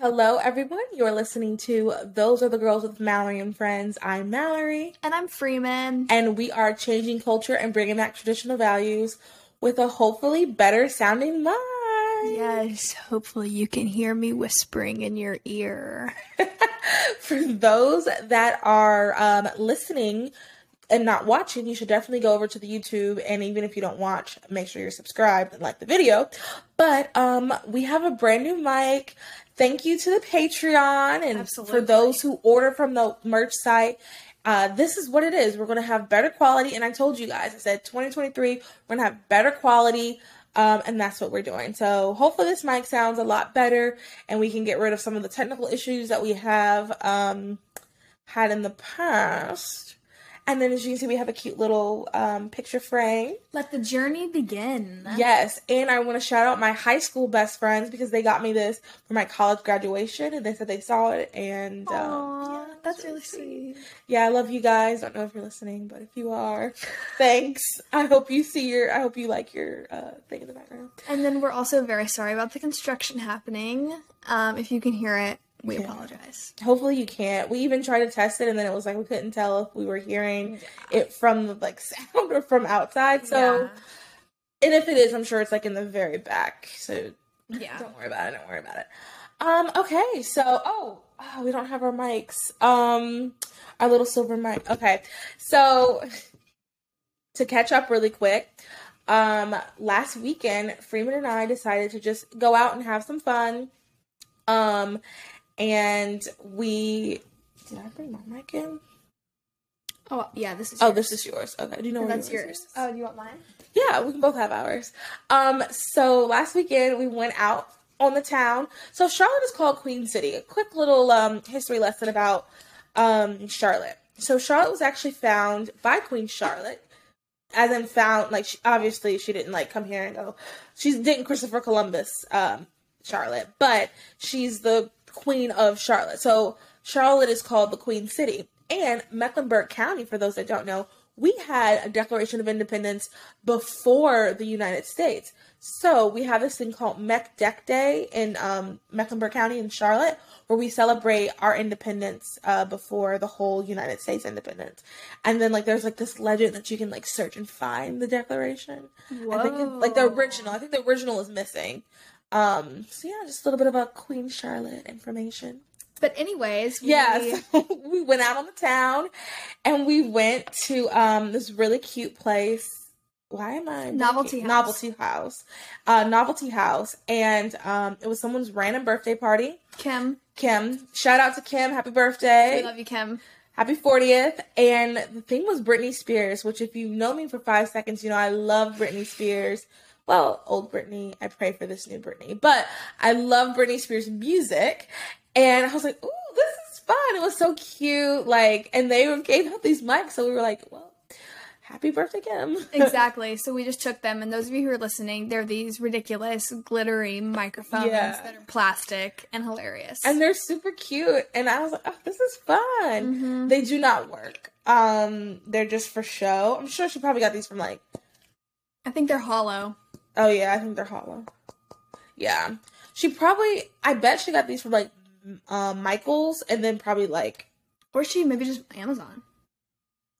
Hello, everyone. You're listening to Those Are the Girls with Mallory and Friends. I'm Mallory. And I'm Freeman. And we are changing culture and bringing back traditional values with a hopefully better sounding mind. Yes, hopefully you can hear me whispering in your ear. For those that are um, listening, and not watching, you should definitely go over to the YouTube. And even if you don't watch, make sure you're subscribed and like the video. But um, we have a brand new mic. Thank you to the Patreon and Absolutely. for those who order from the merch site. Uh, this is what it is. We're going to have better quality. And I told you guys, I said 2023, we're going to have better quality. Um, and that's what we're doing. So hopefully this mic sounds a lot better and we can get rid of some of the technical issues that we have um, had in the past. And then as you can see, we have a cute little um, picture frame. Let the journey begin. Yes, and I want to shout out my high school best friends because they got me this for my college graduation, and they said they saw it, and um, yeah, that's really sweet. yeah, I love you guys. Don't know if you're listening, but if you are, thanks. I hope you see your. I hope you like your uh, thing in the background. And then we're also very sorry about the construction happening. Um, if you can hear it, we Yeah. apologize. Hopefully you can't. We even tried to test it, and then it was like we couldn't tell if we were hearing it from the like sound or from outside. So, and if it is, I'm sure it's like in the very back. So yeah. yeah. Don't worry about it. Don't worry about it. Um, okay, so oh, oh, we don't have our mics. Um our little silver mic. Okay. So to catch up really quick, um last weekend Freeman and I decided to just go out and have some fun. Um and we did I bring my mic in? Oh, yeah, this is Oh, yours. this is yours. Okay. Do you know Oh, that's yours. is? Oh, do you want mine? Yeah, we can both have ours. Um, so last weekend we went out on the town. So Charlotte is called Queen City. A quick little um history lesson about um Charlotte. So Charlotte was actually found by Queen Charlotte, as in found like she, obviously she didn't like come here and go. She didn't Christopher Columbus um Charlotte, but she's the queen of Charlotte. So Charlotte is called the Queen City. And Mecklenburg County, for those that don't know, we had a Declaration of Independence before the United States. So we have this thing called Meck Dec Day in um, Mecklenburg County in Charlotte, where we celebrate our independence uh, before the whole United States independence. And then like there's like this legend that you can like search and find the Declaration. I think like the original. I think the original is missing. Um, so yeah, just a little bit about Queen Charlotte information. But anyways, we, Yeah, we went out on the town and we went to um this really cute place. Why am I Novelty House. Novelty House. Uh Novelty House. And um it was someone's random birthday party. Kim, Kim. Shout out to Kim. Happy birthday! we love you, Kim. Happy 40th. And the thing was Britney Spears, which if you know me for five seconds, you know I love Britney Spears. Well, old Britney. I pray for this new Britney. But I love Britney Spears music. And I was like, ooh, this is fun. It was so cute. Like, and they gave out these mics. So we were like, well, happy birthday, Kim. Exactly. so we just took them, and those of you who are listening, they're these ridiculous, glittery microphones Yeah. that are plastic and hilarious. and they're super cute. And I was like, oh, this is fun. Mhm. They do not work. Um, they're just for show. I'm sure she probably got these from like I think they're hollow. Oh yeah, I think they're hollow. Yeah, she probably. I bet she got these from like um, Michaels, and then probably like. Or she maybe just Amazon.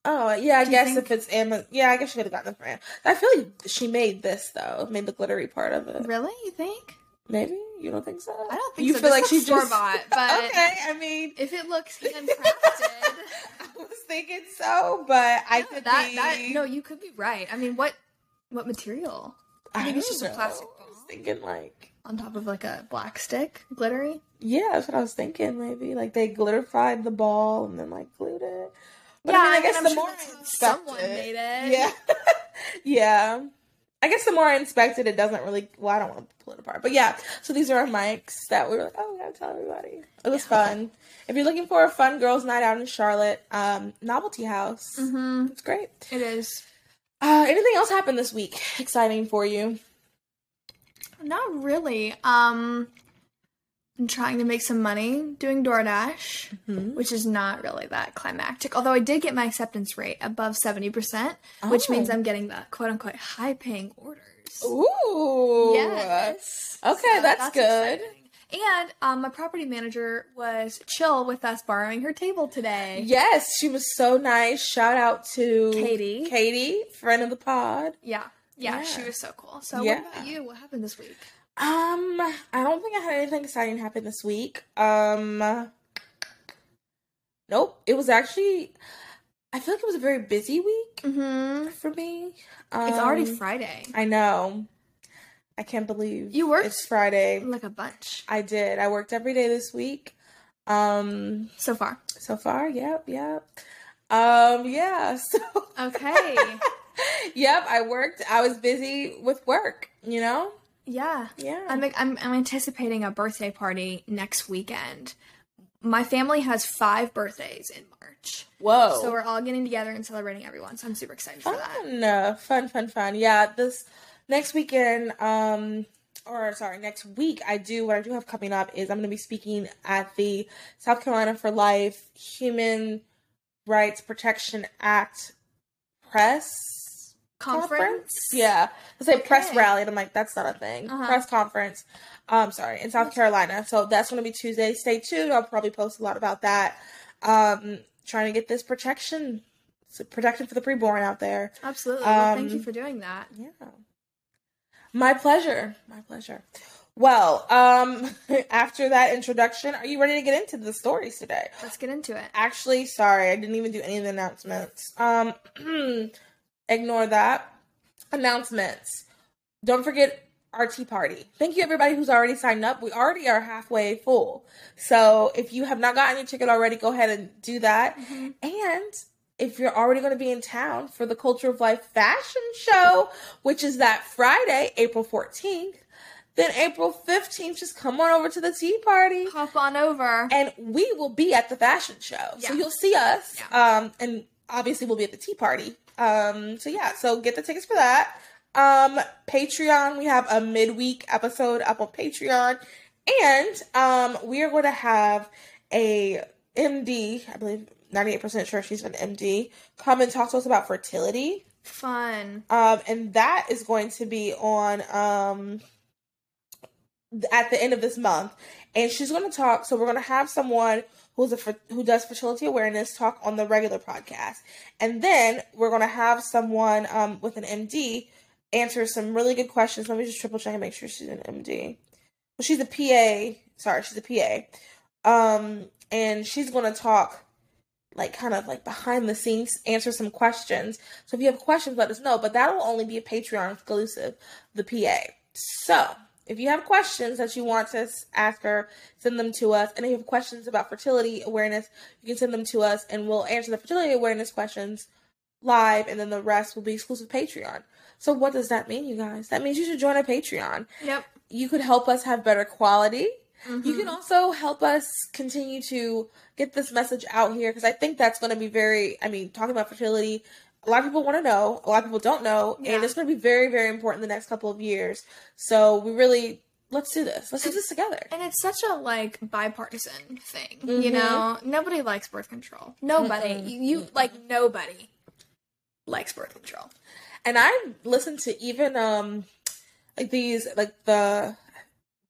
Oh yeah, I Do guess if it's Amazon, yeah, I guess she could have gotten them from. Am- I feel like she made this though, made the glittery part of it. Really? You think? Maybe you don't think so? I don't think you so. feel This like she looks just store-bought, but- okay. I mean, If it looks handcrafted, I was thinking so, but I could that be. that no, you could be right. I mean, what what material I think it's don't just a know. plastic I was ball. thinking like. on top of like a black stick, glittery? Yeah, that's what I was thinking. Maybe like they glitterified the ball and then like glued it. But Yeah, I mean, I I guess I'm the sure more that's I how inspect someone it, made it. yeah, yeah. I guess the more I inspect it, it doesn't really. Well, I don't want to pull it apart, but yeah. So these are our mics that we were like, oh, we gotta tell everybody. It was fun. If you're looking for a fun girls' night out in Charlotte, um, Novelty House, Mm-hmm. it's great. It is. Uh, anything else happened this week? Exciting for you? Not really. Um I'm trying to make some money doing DoorDash, Mhm. which is not really that climactic. Although I did get my acceptance rate above 70%, which means Oh. I'm getting the quote unquote high paying orders. Ooh, Yes. Okay, So that's, good. exciting. And um, my property manager was chill with us borrowing her table today. Yes, she was so nice. Shout out to Katie. Katie, friend of the pod. Yeah. Yeah, Yeah. she was so cool. So Yeah. what about you? What happened this week? Um, I don't think I had anything exciting happen this week. Um, nope. It was actually, I feel like it was a very busy week Mm-hmm. for me. It's already Um, Friday. I know. I can't believe You worked? It's Friday. Like a bunch I did. I worked every day this week. Um, so far. so far, yep, yep. Um, yeah. So, Okay. yep. I worked. I was busy with work. You know. yeah. Yeah. I'm, I'm I'm anticipating a birthday party next weekend. My family has five birthdays in March, Whoa. so we're all getting together and celebrating everyone. So I'm super excited for that. Fun, fun, fun, fun. Yeah, this next weekend, um, or sorry, next week, I do what I do have coming up is I'm going to be speaking at the South Carolina for Life Human Rights Protection Act press Conference. Yeah, I say press rally, and I'm like, that's not a thing. Uh-huh. Press conference. Um, sorry, in South Carolina. So that's going to be Tuesday. Stay tuned. I'll probably post a lot about that. Um, trying to get this protection, protection for the preborn out there. Absolutely. well, thank you Um, for doing that. Yeah. My pleasure. My pleasure. Well, um, after that introduction, are you ready to get into the stories today? Let's get into it. Actually, sorry, I didn't even do any of the announcements. Um, ignore that. Announcements. Don't forget our tea party. Thank you everybody who's already signed up. We already are halfway full. So if you have not gotten your ticket already, go ahead and do that. And if you're already going to be in town for the Culture of Life fashion show, which is that Friday, April 14th, then April 15th, just come on over to the tea party Hop on over. and we will be at the fashion show. So you'll see us. Um, and obviously we'll be at the tea party. Um, so yeah, so get the tickets for that. Um, Patreon, we have a midweek episode up on Patreon. And um, we are going to have a MD, I believe 98% sure she's an MD, come and talk to us about fertility. Fun. Um, and that is going to be on um at the end of this month. And she's going to talk. So we're going to have someone who's a who does fertility awareness talk on the regular podcast, and then we're going to have someone um with an MD answer some really good questions. Let me just triple check and make sure she's an MD. Well, she's a PA. Sorry, she's a PA. Um, and she's going to talk like kind of like behind the scenes, answer some questions. So if you have questions, let us know. But that'll only be a Patreon exclusive, the PA. So if you have questions that you want to ask her, send them to us. And if you have questions about fertility awareness, you can send them to us and we'll answer the fertility awareness questions live and then the rest will be exclusive Patreon. So what does that mean, you guys? That means you should join a Patreon Yep. you could help us have better quality. You can also help us continue to get this message out here because I think that's going to be very, I mean, talking about fertility, a lot of people want to know, a lot of people don't know, Yeah. and it's going to be very, very important the next couple of years. So we really, let's do this. Let's do this together. And it's such a like bipartisan thing, Mm-hmm. you know. Nobody likes birth control. Nobody. You, you like nobody likes birth control. And I listened to even, um, like these, like the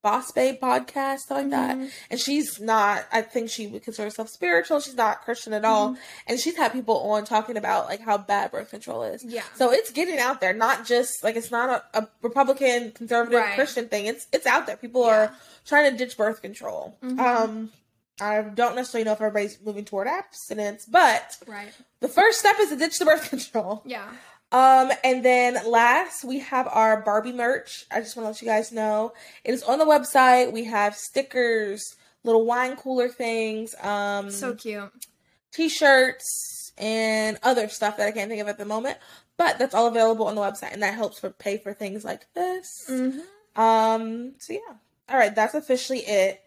Boss Babe podcast, stuff like that. Mm-hmm. And she's not, I think she would consider herself spiritual. She's not Christian at all. Mm-hmm. And she's had people on talking about like how bad birth control is. Yeah. So it's getting out there, not just like it's not a, a Republican, conservative, Right. Christian thing. It's it's out there. People Yeah. are trying to ditch birth control. Mm-hmm. Um, I don't necessarily know if everybody's moving toward abstinence, but Right. the first step is to ditch the birth control. Yeah. Um, and then last we have our Barbie merch. I just want to let you guys know it is on the website. We have stickers, little wine cooler things, um, So cute. t-shirts, and other stuff that I can't think of at the moment. But that's all available on the website, and that helps for pay for things like this. Mm-hmm. Um, so yeah, all right, that's officially it.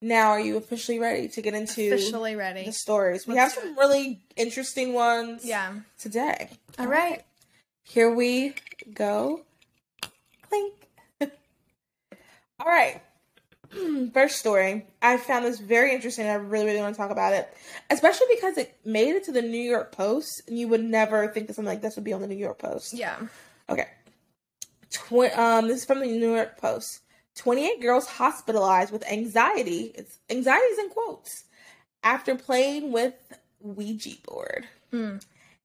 Now, are you officially ready to get into Officially ready. the stories? We Let's have some really interesting ones Yeah. today. All right. Here we go. Clink. All right. First story. I found this very interesting. I really, really want to talk about it, especially because it made it to the New York Post, and you would never think that something like this would be on the New York Post. Yeah. Okay. Tw- um, this is from the New York Post. 28 girls hospitalized with anxiety. It's anxieties in quotes after playing with Ouija board. Hmm.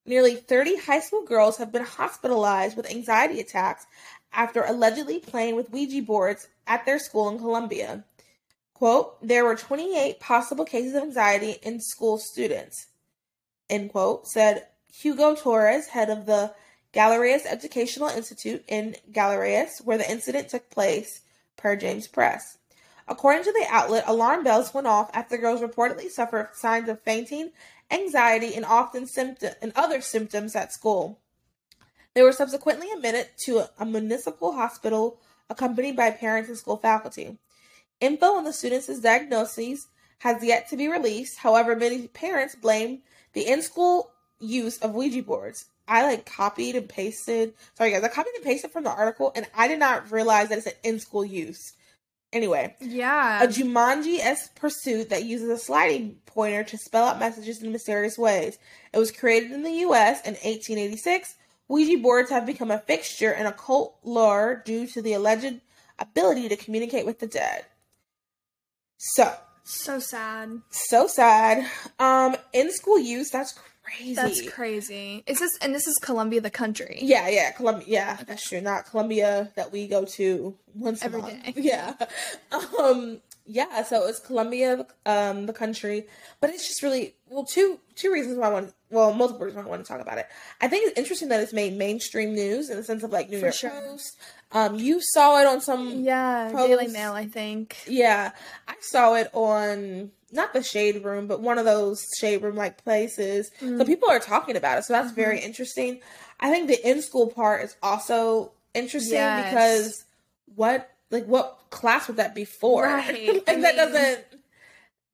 Nearly 30 high school girls have been hospitalized with anxiety attacks after allegedly playing with Ouija boards at their school in Colombia. Quote, there were 28 possible cases of anxiety in school students, end quote, said Hugo Torres, head of the Galeras Educational Institute in Galeras, where the incident took place, per James Press. According to the outlet, alarm bells went off after girls reportedly suffered signs of fainting, anxiety, and often symptom and other symptoms at school. They were subsequently admitted to a municipal hospital accompanied by parents and school faculty. Info on the students' diagnoses has yet to be released. However, many parents blame the in-school use of Ouija boards. I like copied and pasted. Sorry guys, I copied and pasted from the article, and I did not realize that it's an in-school use. Anyway, Yeah. a Jumanji-esque pursuit that uses a sliding pointer to spell out messages in mysterious ways. It was created in the U.S. in 1886. Ouija boards have become a fixture in occult lore due to the alleged ability to communicate with the dead. So, so sad. so sad. Um, in school use, that's crazy. That's crazy. Is this and this is Colombia, the country? Yeah, yeah, Columbia. Yeah, that's true. Not Columbia that we go to once Every a month. day. Yeah. Um. Yeah. So it's Colombia, um, the country, but it's just really well. Two two reasons why I want. Well, multiple reasons why I want to talk about it. I think it's interesting that it's made mainstream news in the sense of like New For York sure. Post. Um, you saw it on some. Yeah. Post. Daily Mail, I think. Yeah, I saw it on not the shade room, but one of those shade room like places. Mm. So people are talking about it. So that's Mm-hmm. very interesting. I think the in school part is also interesting Yes. because what like what class would that be for? Right, like I that mean- doesn't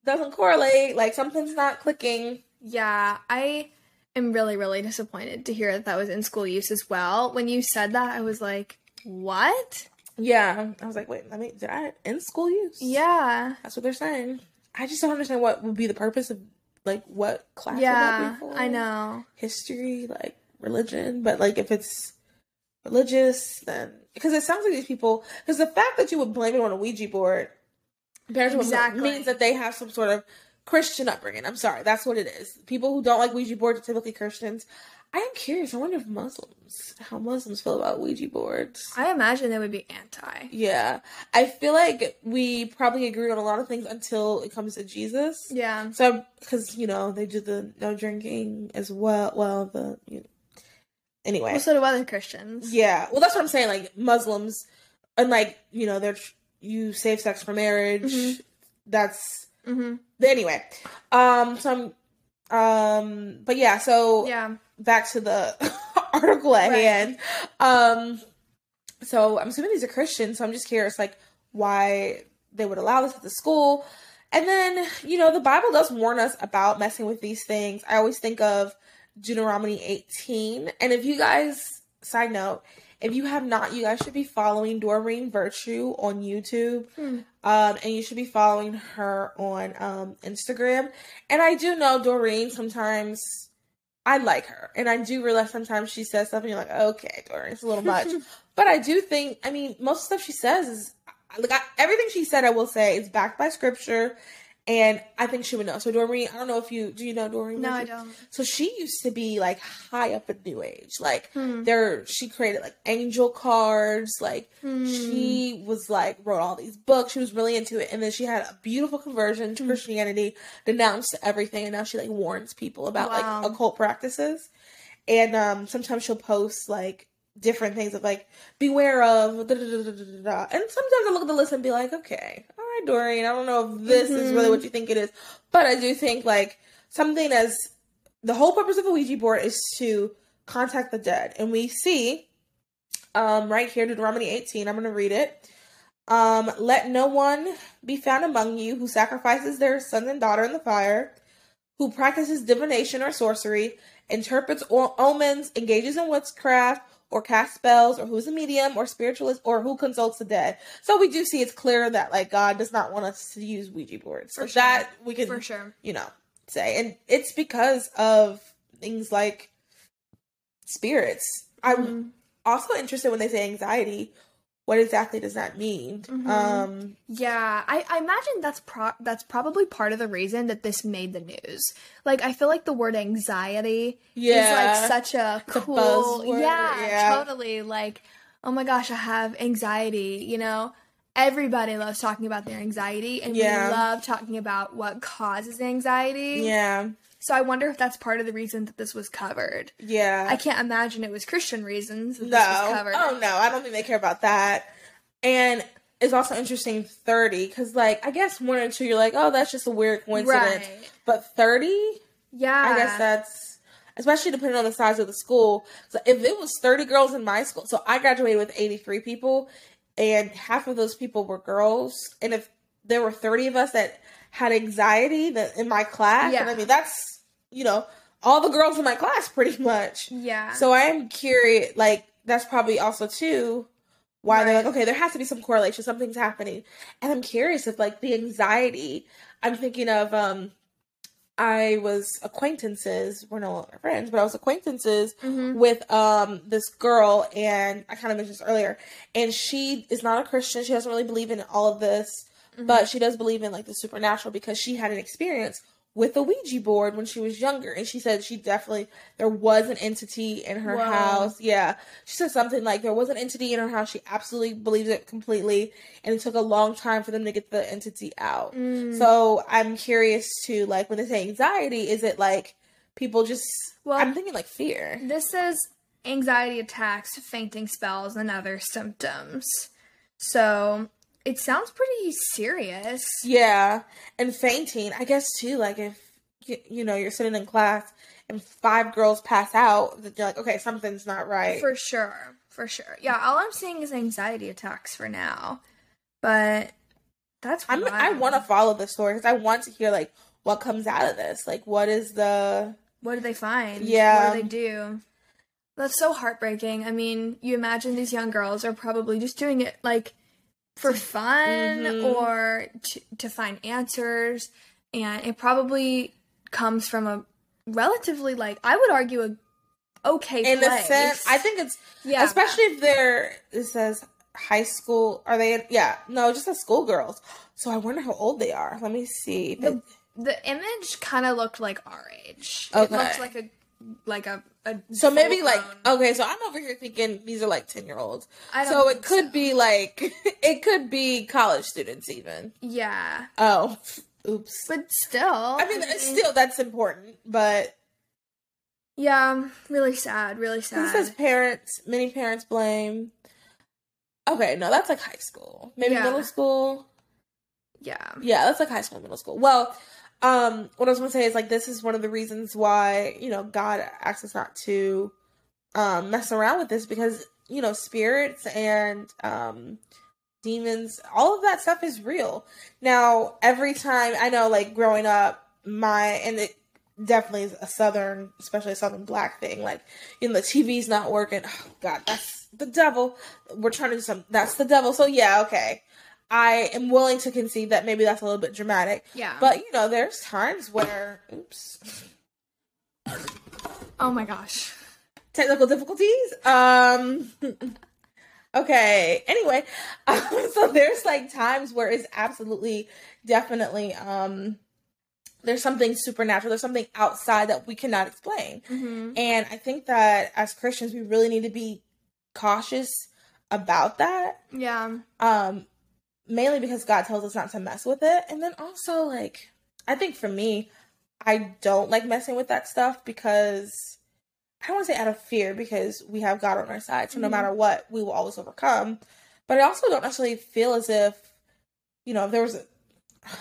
doesn't correlate. Like something's not clicking. Yeah, I am really, really disappointed to hear that that was in school use as well. When you said that, I was like, what? Yeah, I was like, wait, let me. Did I in school use? Yeah. that's what they're saying. I just don't understand what would be the purpose of like what class would Yeah, that be for? I know. history, like religion, but like if it's religious, then because it sounds like these people, because the fact that you would blame it on a Ouija board, Exactly. means that they have some sort of Christian upbringing. I'm sorry, that's what it is. People who don't like Ouija boards are typically Christians. I am curious. I wonder if Muslims, how Muslims feel about Ouija boards. I imagine they would be anti. Yeah, I feel like we probably agree on a lot of things until it comes to Jesus. Yeah. So, because you know they do the no drinking as well. Well, the you know. anyway, Well, so do other Christians. yeah. Well, that's what I'm saying. Like Muslims, and like you know, they're you save sex for marriage. Mhm. That's Mm-hmm. anyway. Um. So I'm. Um. But yeah. So Yeah. Back to the article at Right. hand. Um, so I'm assuming these are Christians, so I'm just curious, like, why they would allow this at the school. And then, you know, the Bible does warn us about messing with these things. I always think of Deuteronomy 18. And if you guys, side note, if you have not, you guys should be following Doreen Virtue on YouTube. Hmm. Um, and you should be following her on um, Instagram. And I do know Doreen sometimes I like her. And I do realize sometimes she says something you're like, okay, Doreen, it's a little much. but I do think, I mean, most stuff she says is like I, everything she said, I will say, is backed by scripture. And I think she would know. So Doreen, I don't know if you do you know Doreen? No, I don't. So she used to be like high up in New Age. Like Hmm. there she created like angel cards, like Hmm. she was like wrote all these books. She was really into it. And then she had a beautiful conversion to Hmm. Christianity, denounced everything, and now she like warns people about Wow. like occult practices. And um sometimes she'll post like different things of like beware of da, da, da, da, da, da, da. and sometimes I look at the list and be like, okay, right, Doreen, I don't know if this is really Mhm. what you think it is. But I do think like something as the whole purpose of a Ouija board is to contact the dead. And we see um right here, Deuteronomy 18, I'm gonna read it. Um, let no one be found among you who sacrifices their son and daughter in the fire, who practices divination or sorcery, interprets omens, engages in witchcraft, or casts spells, or who's a medium or spiritualist, or who consults the dead. So we do see it's clear that like God does not want us to use Ouija boards. So For sure. that we can For sure. you know, say. And it's because of things like spirits. I'm Mhm. also interested when they say anxiety. What exactly does that mean? Mhm. Um, Yeah, I, I imagine that's pro- that's probably part of the reason that this made the news. Like, I feel like the word anxiety yeah. is like such a a cool, buzzword, yeah, yeah. totally. Like, oh my gosh, I have anxiety. You know, everybody loves talking about their anxiety, and Yeah. we love talking about what causes anxiety. yeah. So I wonder if that's part of the reason that this was covered. Yeah. I can't imagine it was Christian reasons that no. this was covered. Oh no, I don't think they care about that. And it's also interesting 30 cuz like I guess one or two you're like, "Oh, that's just a weird coincidence." Right. But 30, Yeah. I guess that's especially depending on the size of the school. So if it was 30 girls in my school, so I graduated with 83 people and half of those people were girls and if there were 30 of us that had anxiety that in my class, and I mean that's, you know, all the girls in my class pretty much. Yeah. So I am curious, like, that's probably also too why they're like, okay, there has to be some correlation, something's happening. And I'm curious if, like, the anxiety, I'm thinking of, um, I was acquaintances, we're no longer friends, but I was acquaintances Mhm. with um this girl, and I kind of mentioned this earlier, and she is not a Christian. She doesn't really believe in all of this, Mm-hmm. but she does believe in like the supernatural because she had an experience with a Ouija board when she was younger, and she said she definitely there was an entity in her Whoa. house. Yeah, she said something like there was an entity in her house. She absolutely believes it completely, and it took a long time for them to get the entity out. Mm. So I'm curious to like when they say anxiety, is it like people just? Well- I'm thinking like fear. This says anxiety attacks, fainting spells, and other symptoms. So it sounds pretty serious. Yeah, and fainting. I guess too. Like if you, you know you're sitting in class and five girls pass out, that you're like, okay, something's not right. For sure. For sure. Yeah, all I'm seeing is anxiety attacks for now. But that's I'm. I want to follow the story because I want to hear like what comes out of this. Like what is the? What do they find? Yeah. What do they do? That's so heartbreaking. I mean, you imagine these young girls are probably just doing it like for fun Mhm. or to, to find answers. And it probably comes from a relatively, like, I would argue, a okay In a place. sense, I think it's yeah. especially if they're. It says high school. Are they? Yeah, no, just a schoolgirls. So I wonder how old they are. Let me see. The, the image kind of looked like our age. It Okay. looked like a like a, a So maybe like okay, so I'm over here thinking these are like ten year olds. I don't So it could so. be like it could be college students even. yeah, Oh, oops. but still, I mean, it's still that's important, but yeah, really sad, really this sad. says parents. Many parents blame. Okay, no, that's like high school, maybe Yeah. middle school. yeah, Yeah, that's like high school, middle school. Well, um, what I was gonna say is like this is one of the reasons why you know God asks us not to um mess around with this because you know spirits and um demons, all of that stuff is real. Now, every time I know, like growing up, my and it definitely is a southern, especially a southern black thing. Like, you know, the TV's not working. Oh God, that's the devil. We're trying to do some. That's the devil. So yeah, okay. I am willing to concede that maybe that's a little bit dramatic. yeah. But you know, there's times where oops. oh my gosh, Technical difficulties. Um Okay. Anyway, um, so there's like times where it's absolutely definitely um there's something supernatural, there's something outside that we cannot explain. hmm And I think that as Christians we really need to be cautious about that. yeah, um mainly because god tells us not to mess with it. And then also like i think for me i don't like messing with that stuff because i don't want to say out of fear because we have god on our side. So no Mhm. matter what we will always overcome. But i also don't necessarily feel as if you know if there was a,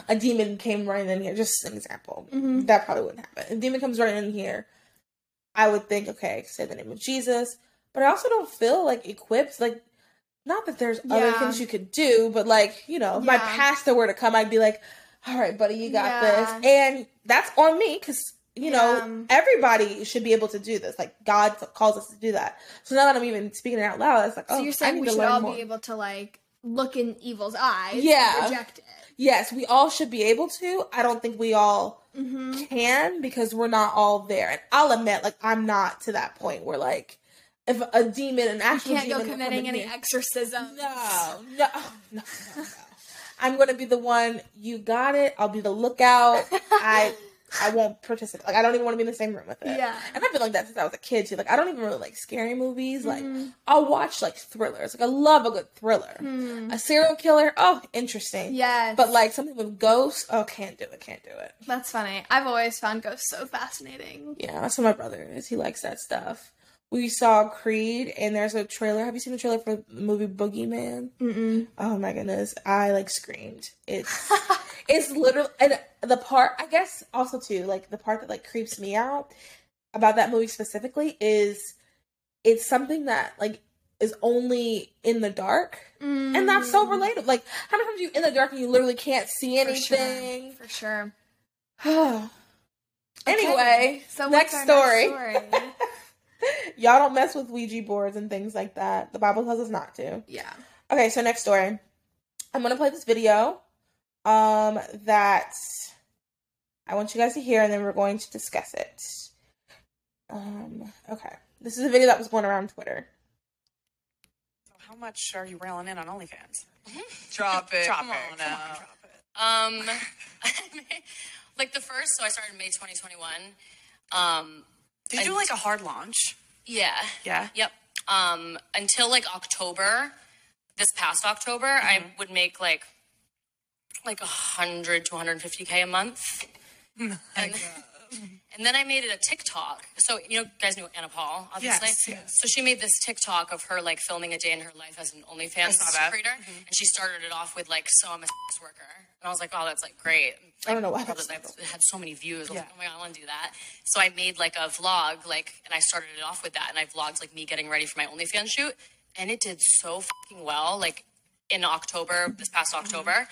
a demon came running in here just an example Mhm. that probably wouldn't happen. If a demon comes running in here i would think okay say the name of jesus. But i also don't feel like equipped. Like not that there's other things you could do, but like, you know, if my Yeah. pastor were to come, I'd be like, all right, buddy, you got Yeah. this. And that's on me because, you know, everybody should be able to do this. Like, God calls us to do that. So now that I'm even speaking it out loud, it's like, oh, so you're saying we should all more. be able to like look in evil's eyes, Yeah. and reject it. yes, we all should be able to. I don't think we all Mm-hmm. can because we're not all there. And I'll admit, like, I'm not to that point where, like, if a demon, an You actual can't go demon, will committing any exorcism. No, no, no, no, no. I'm gonna be the one. You got it. I'll be the lookout. I I won't participate. Like I don't even want to be in the same room with it. Yeah. And I've been like that since I was a kid too. Like I don't even really like scary movies. Like Mhm. I'll watch like thrillers. Like I love a good thriller. Hmm. A serial killer. Oh, interesting. Yes. But like something with ghosts. Oh, can't do it. Can't do it. That's funny. I've always found ghosts so fascinating. Yeah, that's what my brother is. He likes that stuff. We saw Creed, and there's a trailer. Have you seen the trailer for the movie Boogeyman? Mm-mm. Oh my goodness, I like screamed. It's it's literally and the part I guess also too like the part that like creeps me out about that movie specifically is it's something that like is only in the dark and that's so relatable. Like how many times you in the dark and you literally can't see Mm. For sure. anything? For sure. anyway, So next story. next story? Y'all don't mess with Ouija boards and things like that. The Bible tells us not to. yeah. Okay, so next story. I'm gonna play this video um that I want you guys to hear and then we're going to discuss it. Um okay. This is a video that was going around Twitter. So how much are you railing in on OnlyFans? Drop it. Drop Come it. on Come now. on, drop it. Um, like the first, so I started in May 2021. Um, Did you do like a hard launch? yeah. Yeah. Yep. Um, until like October, this past October, I Mm-hmm. would make like like a hundred to 150k a month. and, Mm-hmm. and then I made it a TikTok. So you know, you guys knew Anna Paul, obviously. Yes, yes. So she made this TikTok of her like filming a day in her life as an OnlyFans saw that. creator, mm-hmm. and she started it off with like, "So I'm a sex worker," and I was like, "Oh, that's like great." I don't know why that's that it had so many views. I was Yeah. like, "Oh my god, I want to do that." So I made like a vlog, like, and I started it off with that, and I vlogged like me getting ready for my OnlyFans shoot, and it did so fucking well. Like in October, this past mm-hmm. October.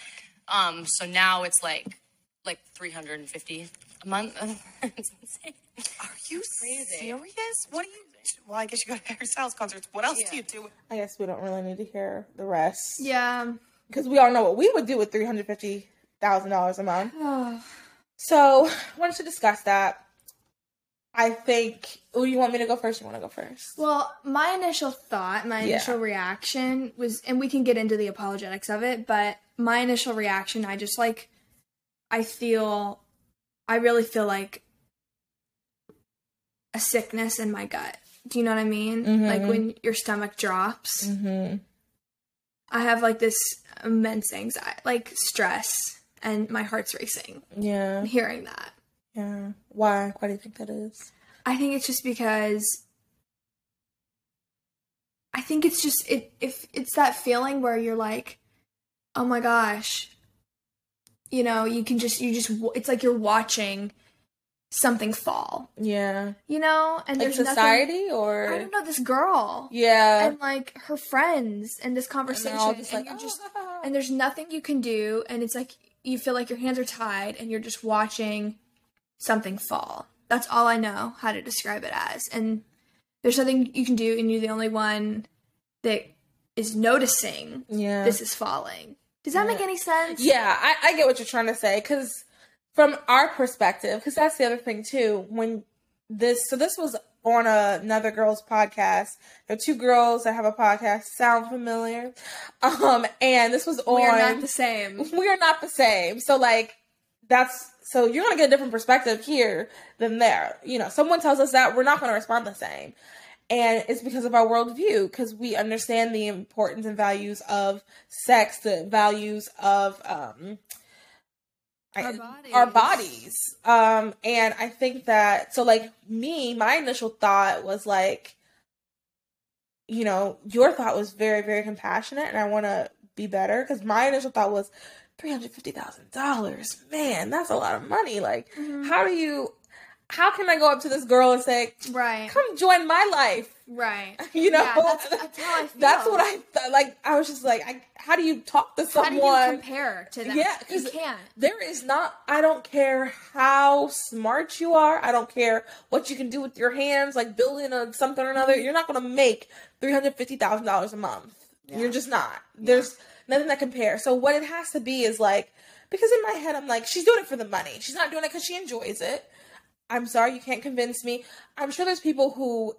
Um, so now it's like like 350 a month. it's insane. Are you Crazy. serious? What do you? Well, I guess you go to Harry Styles concerts. What else do you do? I guess we don't really need to hear the rest. Yeah. Because we all know what we would do with three hundred fifty thousand dollars a month. Oh. So wanted to discuss that. I think oh, you want me to go first? You want to go first? Well, my initial thought, my Yeah. initial reaction was, and we can get into the apologetics of it, but my initial reaction, I just like, I feel, I really feel like a sickness in my gut. Do you know what I mean? Mhm. Like when your stomach drops. Mm-hmm. I have like this immense anxiety, like stress, and my heart's racing Yeah. hearing that. Yeah. Why? Why do you think that is? I think it's just because I think it's just it if it's that feeling where you're like, oh my gosh, you know, you can just you just it's like you're watching something fall, Yeah. you know, and Like there's nothing- society or I don't know this girl Yeah. and like her friends and this conversation, and, just like, you're just ah, and there's nothing you can do, and it's like you feel like your hands are tied, and you're just watching something fall. That's all I know how to describe it as. And there's nothing you can do, and you're the only one that is noticing yeah. this is falling. Does that make any sense? Yeah, I, I get what you're trying to say because from our perspective, because that's the other thing too. When this, so this was on a, another girl's podcast. There are two girls that have a podcast. Sound familiar? Um, and this was on. We are not the same. we are not the same. So like that's so you're gonna get a different perspective here than there. You know, someone tells us that we're not gonna respond the same. And it's because of our worldview, because we understand the importance and values of sex, the values of um Our bodies. our bodies. Um, and I think that so like me, my initial thought was like, you know, your thought was very, very compassionate, and I want to be better because my initial thought was three hundred fifty thousand dollars. Man, that's a lot of money. Like, Mhm. how do you? How can I go up to this girl and say, Right. "Come join my life"? Right. You know, Yeah, that's, that's how I feel. That's what I thought. Like, I was just like, I, how do you talk to How do you someone? compare to them? Yeah, you can't. There is not, I don't care how smart you are. I don't care what you can do with your hands, like building a something or another. Mm-hmm. You're not going to make $350,000 a month. You're just not. There's nothing that compares. So what it has to be is like, because in my head, I'm like, she's doing it for the money. She's not doing it because she enjoys it. I'm sorry, you can't convince me. I'm sure there's people who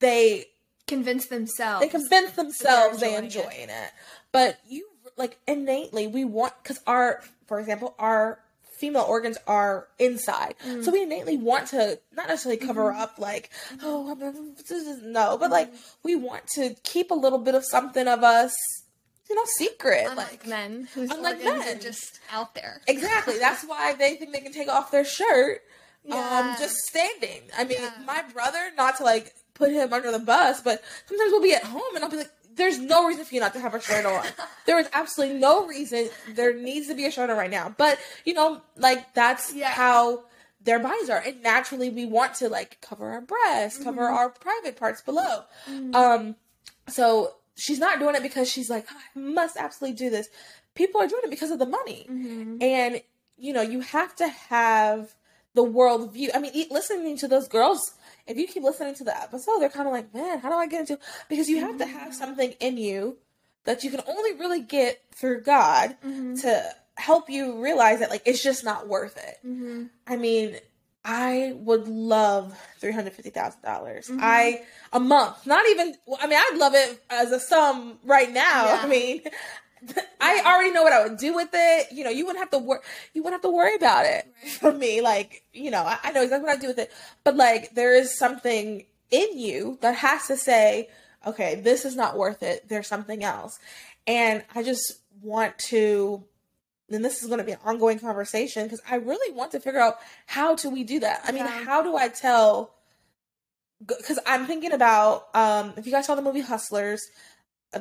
they convince themselves. they convince themselves they enjoying enjoying it. But you like innately we want because our, for example, our female organs are inside, Mm. so we innately want to not necessarily cover Mm-hmm. up like oh I'm, this is no, but like we want to keep a little bit of something of us, you know, secret. Unlike like men, whose Unlike organs men. are just out there. exactly that's why they think they can take off their shirt, um, Yeah. just standing. I mean, Yeah. my brother, not to like put him under the bus, but sometimes we'll be at home and I'll be like, there's no reason for you not to have a shirt on. there is absolutely no reason. There needs to be a shirt on right now. But, you know, like that's Yeah. how their bodies are. And naturally we want to like cover our breasts, cover Mm-hmm. our private parts below. Um, so she's not doing it because she's like, I must absolutely do this. People are doing it because of the money. Mm-hmm. And, you know, you have to have the world view. I mean, listening to those girls, if you keep listening to the episode, they're kind of like, man, how do I get into Because you have to have mm-hmm. something in you that you can only really get through God mm-hmm. to help you realize that, like, it's just not worth it. Mm-hmm. I mean, I would love three hundred fifty thousand dollars. Mm-hmm. I a month, not even. I mean, I'd love it as a sum right now. Yeah. I mean, I already know what I would do with it. You know, you wouldn't have to work. You wouldn't have to worry about it for me. Like, you know, I, I know exactly what I do with it. But like, there is something in you that has to say, okay, this is not worth it. There's something else, and I just want to then this is going to be an ongoing conversation because I really want to figure out how do we do that. I mean, Yeah. how do I tell? Because I'm thinking about um, if you guys saw the movie Hustlers, uh,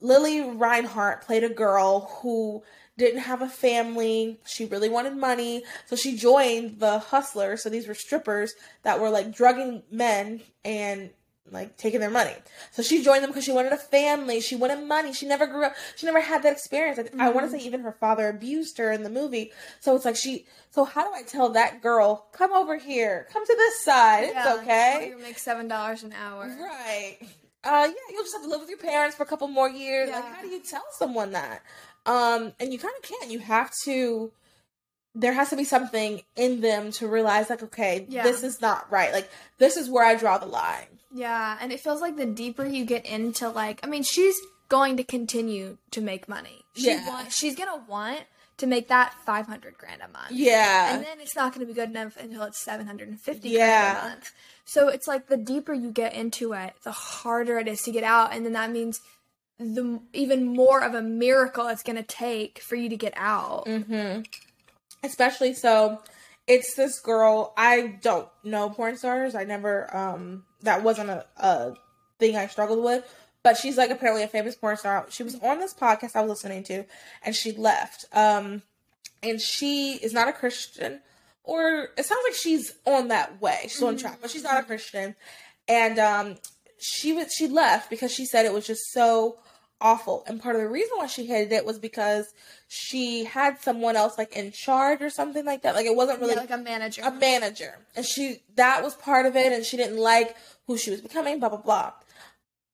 Lili Reinhart played a girl who didn't have a family. She really wanted money, so she joined the Hustlers. So these were strippers that were like drugging men and like taking their money. So she joined them because she wanted a family. She wanted money. She never grew up. She never had that experience. Like, I want to mm-hmm. say even her father abused her in the movie. So it's like she. So how do I tell that girl, come over here, come to this side. It's okay. You make seven dollars an hour. Right. Uh, yeah, you'll just have to live with your parents for a couple more years. Like, how do you tell someone that? Um, and you kind of can't. You have to. There has to be something in them to realize, like, okay, Yeah. this is not right. Like, this is where I draw the line. Yeah, and it feels like the deeper you get into like, I mean, she's going to continue to make money. She Yeah. she's gonna want to make that five hundred grand a month. Yeah. and then it's not going to be good enough until it's 750 Yeah. grand a month. So it's like the deeper you get into it, the harder it is to get out, and then that means the even more of a miracle it's going to take for you to get out. Mm-hmm. Especially so, it's this girl. I don't know porn stars. I never. Um, that wasn't a, a thing I struggled with. But she's like apparently a famous porn star. She was on this podcast I was listening to, and she left. Um, and she is not a Christian, or it sounds like she's on that way. She's on track, but she's not a Christian. And um, she was she left because she said it was just so awful. And part of the reason why she hated it was because she had someone else like in charge or something like that. Like it wasn't really Yeah, like a manager. a manager. And she that was part of it and she didn't like who she was becoming, blah blah blah.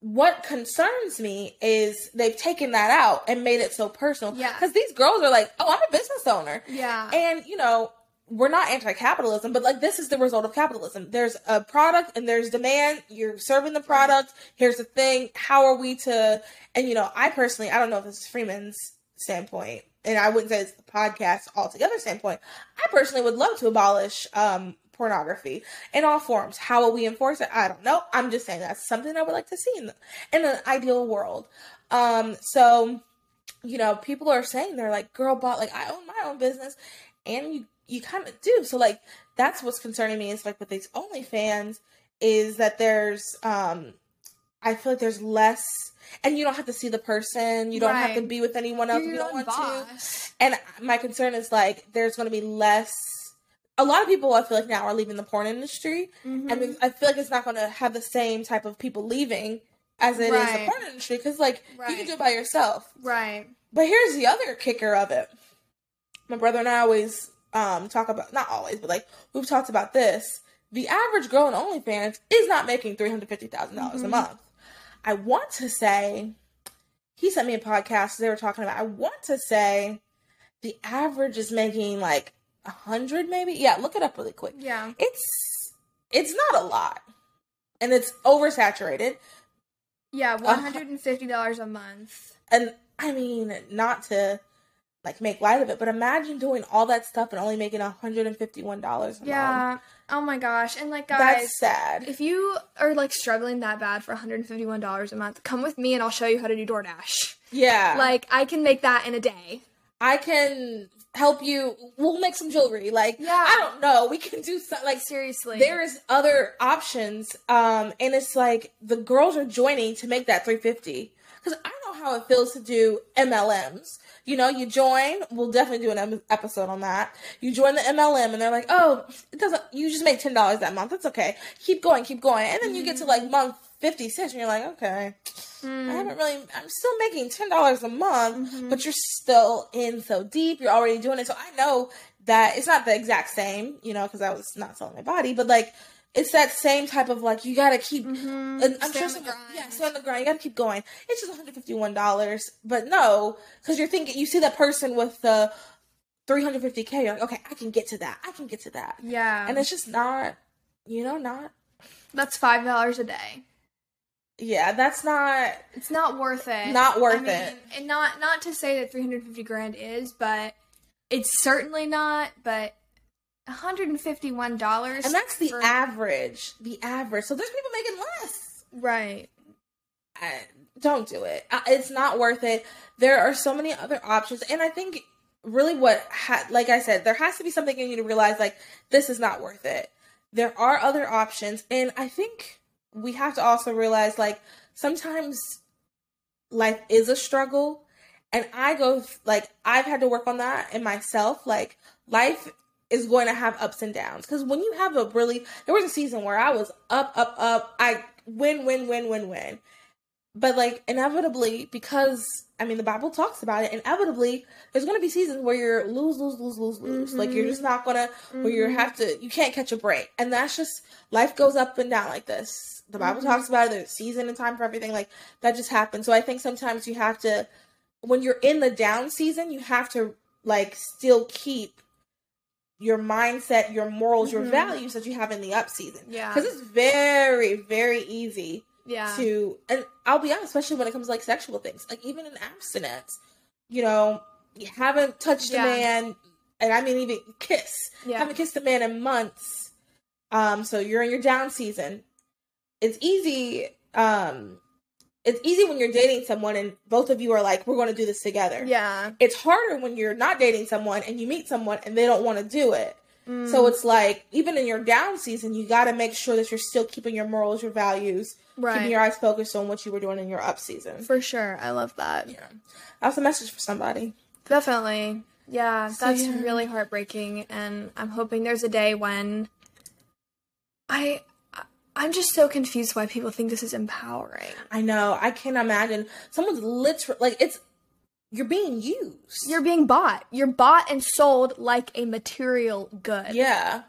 What concerns me is they've taken that out and made it so personal. Yeah. Because these girls are like, oh, I'm a business owner. yeah. And, you know, we're not anti capitalism, but like this is the result of capitalism. There's a product and there's demand. You're serving the product. Here's the thing. How are we to, and you know, I personally, I don't know if this is Freeman's standpoint, and I wouldn't say it's the podcast altogether standpoint. I personally would love to abolish um, pornography in all forms. How will we enforce it? I don't know. I'm just saying that's something I would like to see in, the, in an ideal world. Um, so, you know, people are saying they're like, girl, bought like I own my own business, and you you kind of do. So like that's what's concerning me is like with these OnlyFans is that there's um I feel like there's less and you don't have to see the person, you don't have to be with anyone else You're if you don't want to. And my concern is like there's going to be less. A lot of people I feel like now are leaving the porn industry, Mhm. and I feel like it's not going to have the same type of people leaving as it is Right. the porn industry because like you can do it by yourself. Right. But here's the other kicker of it. My brother and I always um talk about not always, but like we've talked about this. The average girl in OnlyFans is not making three hundred fifty dollars Mm-hmm. a month. I want to say he sent me a podcast they were talking about. I want to say the average is making like hundred maybe. Yeah, look it up really quick. Yeah. It's it's not a lot. And it's oversaturated. Yeah, uh, one hundred and fifty dollars a month. And I mean, not to like make light of it, but imagine doing all that stuff and only making hundred and fifty one dollars. Yeah. Oh my gosh. And like guys, that's sad. if you are like struggling that bad for one hundred and fifty one dollars a month, come with me and I'll show you how to do DoorDash. Yeah, Like I can make that in a day. I can help you. We'll make some jewelry. Like, Yeah. I don't know. We can do something. Like, Seriously. there is other options. Um, and it's like the girls are joining to make that 350. Because I know how it feels to do MLMs. You know, you join. We'll definitely do an episode on that. You join the MLM, and they're like, "Oh, it doesn't. You just make ten dollars that month. That's okay. Keep going, keep going." And then you get to like month fifty six, and you're like, "Okay, I hmm. haven't really. I'm still making ten dollars a month, mm-hmm. but you're still in so deep. You're already doing it. So I know that it's not the exact same, you know, because I was not selling my body, but like it's that same type of like you gotta keep. Mm-hmm. And I'm Stay sure some, yeah, stay on the grind. You gotta keep going. It's just 151 dollars, but no, because you're thinking you see that person with the 350k. You're like, okay, I can get to that. I can get to that. yeah. And it's just not, you know, not. that's five dollars a day. Yeah, that's not. It's not worth it. Not worth I mean, it. And not not to say that 350 grand is, but it's certainly not. But 151 dollars, And that's the average. The average. So there's people making less. right. I, don't do it. Uh, It's not worth it. There are so many other options, and I think really what, ha- like I said, there has to be something in you to realize like this is not worth it. There are other options, and I think we have to also realize like sometimes life is a struggle, and I go like I've had to work on that in myself. Like life is going to have ups and downs. Because when you have a really there was a season where I was up, up, up. I win, win, win, win, win. But like inevitably because i mean the bible talks about it inevitably there's going to be seasons where you're lose lose lose lose lose. Like you're just mm-hmm. not gonna where you have mm-hmm. to you can't catch a break. And that's just life goes up and down like this the bible talks about it there's season and time for everything like that just happens so i think sometimes you have to when you're in the down season you have to like still keep your mindset your morals your values that you have in the up season Yeah. because it's very very easy Yeah. to and I'll be honest, especially when it comes to like sexual things, like even in abstinence, you know, you haven't touched Yeah. a man, and I mean even kiss, Yeah. haven't kissed a man in months. Um, so you're in your down season. It's easy. Um, it's easy when you're dating someone and both of you are like, we're going to do this together. yeah. It's harder when you're not dating someone and you meet someone and they don't want to do it. Mm. So it's like even in your down season, you got to make sure that you're still keeping your morals, your values, Right. keeping your eyes focused on what you were doing in your up season. For sure. I love that. Yeah, that's a message for somebody. Definitely. Yeah, So, that's yeah. really heartbreaking and I'm hoping there's a day when I I- I'm just so confused why people think this is empowering. I know. I can't imagine someone's literally like it's you're being used. You're being bought. You're bought and sold like a material good. yeah,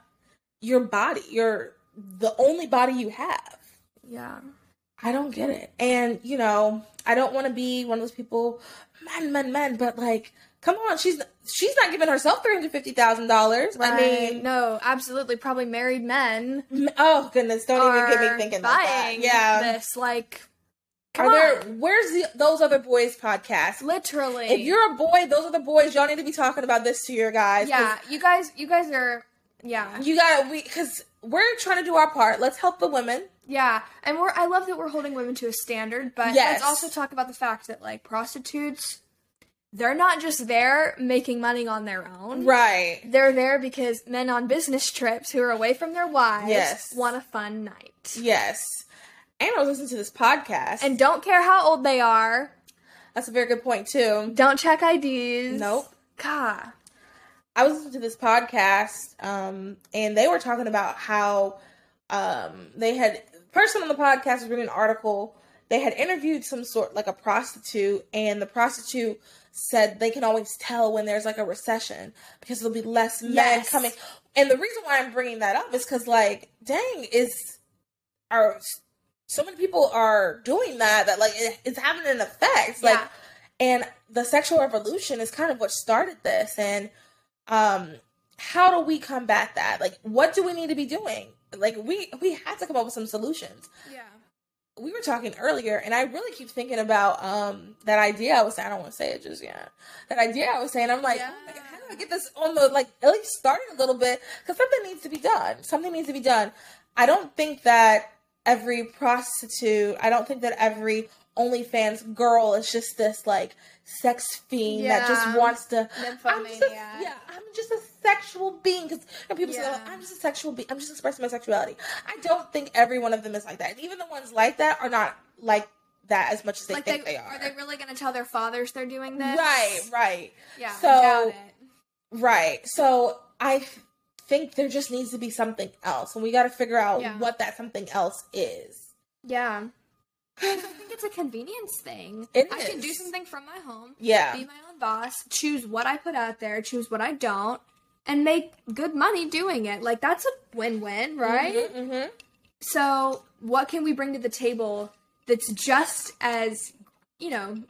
your body. You're the only body you have. Yeah. I don't get it. And, you know, I don't want to be one of those people, men, men, men, but like, come on, she's she's not giving herself three hundred fifty thousand dollars. I mean, no, absolutely. Probably married men oh goodness, don't even get me thinking like that. Yeah, this. Like, come are there? Where's the those other boys podcast? Literally. If you're a boy, those are the boys. Y'all need to be talking about this to your guys. yeah, you guys, you guys are, yeah, you got we because we're trying to do our part. Let's help the women. yeah, and we're. I love that we're holding women to a standard, but Yes. let's also talk about the fact that like prostitutes, they're not just there making money on their own. Right. They're there because men on business trips who are away from their wives Yes. want a fun night. Yes. And I was listening to this podcast, And don't care how old they are. that's a very good point too. Don't check IDs. Nope. God. I was listening to this podcast, um, and they were talking about how um, they had person on the podcast was reading an article. They had interviewed some sort like a prostitute, and the prostitute said they can always tell when there's like a recession because there'll be less men Yes. coming. And the reason why I'm bringing that up is because, like, dang, is are so many people are doing that that like it, it's having an effect. Like, Yeah. and the sexual revolution is kind of what started this. And um, how do we combat that? Like, what do we need to be doing? Like, we we have to come up with some solutions. Yeah. We were talking earlier, and I really keep thinking about um that idea I was saying. I don't want to say it just yet. That idea I was saying. I'm like, Yeah. like, how do I get this on the like at least started a little bit? Because something needs to be done. Something needs to be done. I don't think that every prostitute. I don't think that every OnlyFans girl is just this like sex fiend that just wants to. I'm just a, yeah, I'm just a sexual being. Because people say, Yeah. "I'm just a sexual being. I'm just expressing my sexuality." I don't think every one of them is like that. Even the ones like that are not like that as much as they like think they, they, are. are they really going to tell their fathers they're doing this? Right, right, Yeah. So- right. So I think there just needs to be something else, and we got to figure out Yeah. what that something else is. Yeah. I think it's a convenience thing. It I can do something from my home, Yeah, be my own boss, choose what I put out there, choose what I don't, and make good money doing it. Like that's a win-win, right? hmm So, what can we bring to the table that's just as, you know,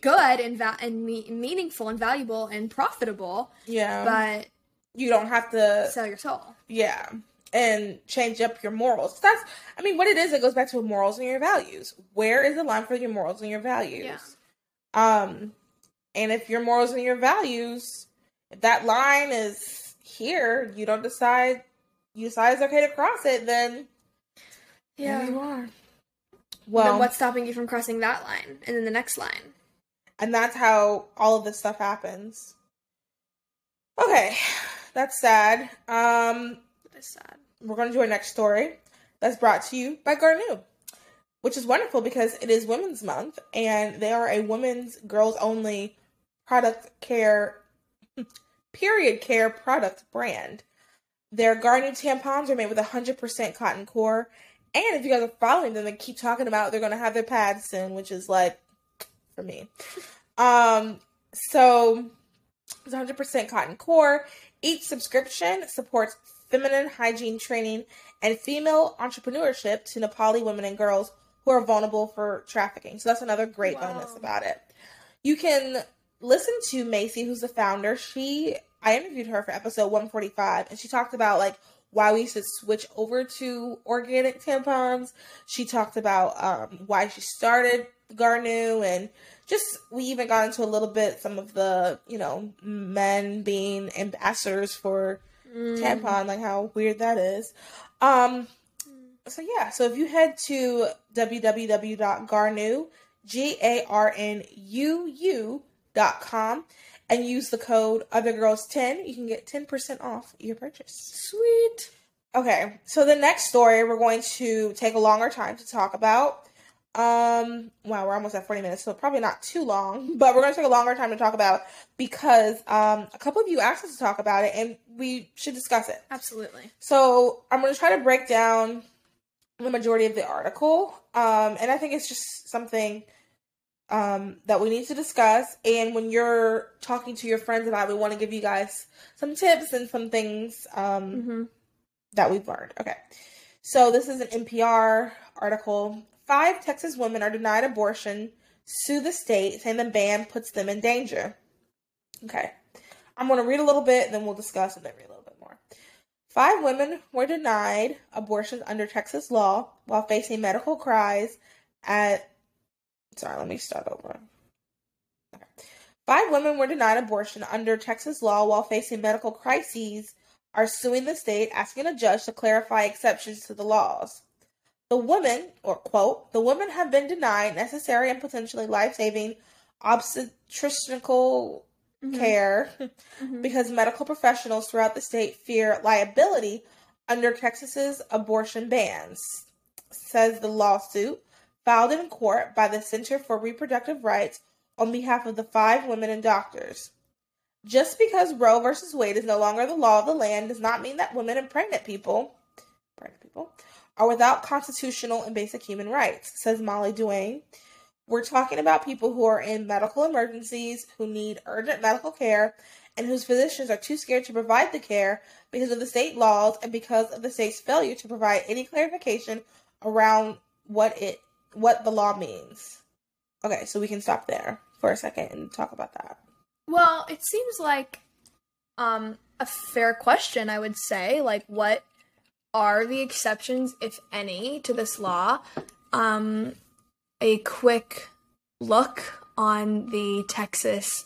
good and va- and me- meaningful and valuable and profitable, Yeah, but you don't have to. sell your soul? Yeah. And change up your morals. That's, I mean, what it is, it goes back to morals and your values. Where is the line for your morals and your values? Yeah. Um, and if your morals and your values, if that line is here, you don't decide, you decide it's okay to cross it, then there you are. Well, then what's stopping you from crossing that line and then the next line? and that's how all of this stuff happens. Okay, that's sad. Um, That's sad. we're going to do our next story that's brought to you by Garnu, which is wonderful because it is Women's Month and they are a women's girls only product care, period care product brand. Their Garnu tampons are made with 100% cotton core. And if you guys are following them, they keep talking about they're going to have their pads soon, which is like for me. Um, so it's 100% cotton core. Each subscription supports feminine hygiene training and female entrepreneurship to Nepali women and girls who are vulnerable for trafficking. So that's another great Wow. bonus about it. You can listen to Macy, who's the founder. She I interviewed her for episode 145 and she talked about like why we should switch over to organic tampons. She talked about um, why she started Garnu and just we even got into a little bit some of the you know men being ambassadors for tampon like how weird that is um so yeah so if you head to www.garnu g-a-r-n-u-u dot com and use the code othergirls10 you can get 10% off your purchase Sweet. Okay, so the next story we're going to take a longer time to talk about. Um, wow, we're almost at 40 minutes, so probably not too long, but we're going to take a longer time to talk about because um, a couple of you asked us to talk about it and we should discuss it. Absolutely. So I'm going to try to break down the majority of the article, um, and I think it's just something um, that we need to discuss. And when you're talking to your friends about it, we want to give you guys some tips and some things um, Mm-hmm. that we've learned. Okay. So this is an NPR article. Five Texas women are denied abortion, sue the state, saying the ban puts them in danger. Okay. I'm going to read a little bit, then we'll discuss and then read a little bit more. Five women were denied abortions under Texas law while facing medical cries at. Sorry, let me start over. Five women were denied abortion under Texas law while facing medical crises are suing the state, asking a judge to clarify exceptions to the laws. The women, or quote, the women have been denied necessary and potentially life saving obstetrical mm-hmm. care mm-hmm. because medical professionals throughout the state fear liability under Texas's abortion bans, says the lawsuit filed in court by the Center for Reproductive Rights on behalf of the five women and doctors. Just because Roe versus Wade is no longer the law of the land does not mean that women and pregnant people, pregnant people, are without constitutional and basic human rights, says Molly Duane. We're talking about people who are in medical emergencies, who need urgent medical care, and whose physicians are too scared to provide the care because of the state laws and because of the state's failure to provide any clarification around what it what the law means. Okay, so we can stop there for a second and talk about that. Well, it seems like um a fair question, I would say. Like what are the exceptions, if any, to this law? um, a quick look on the Texas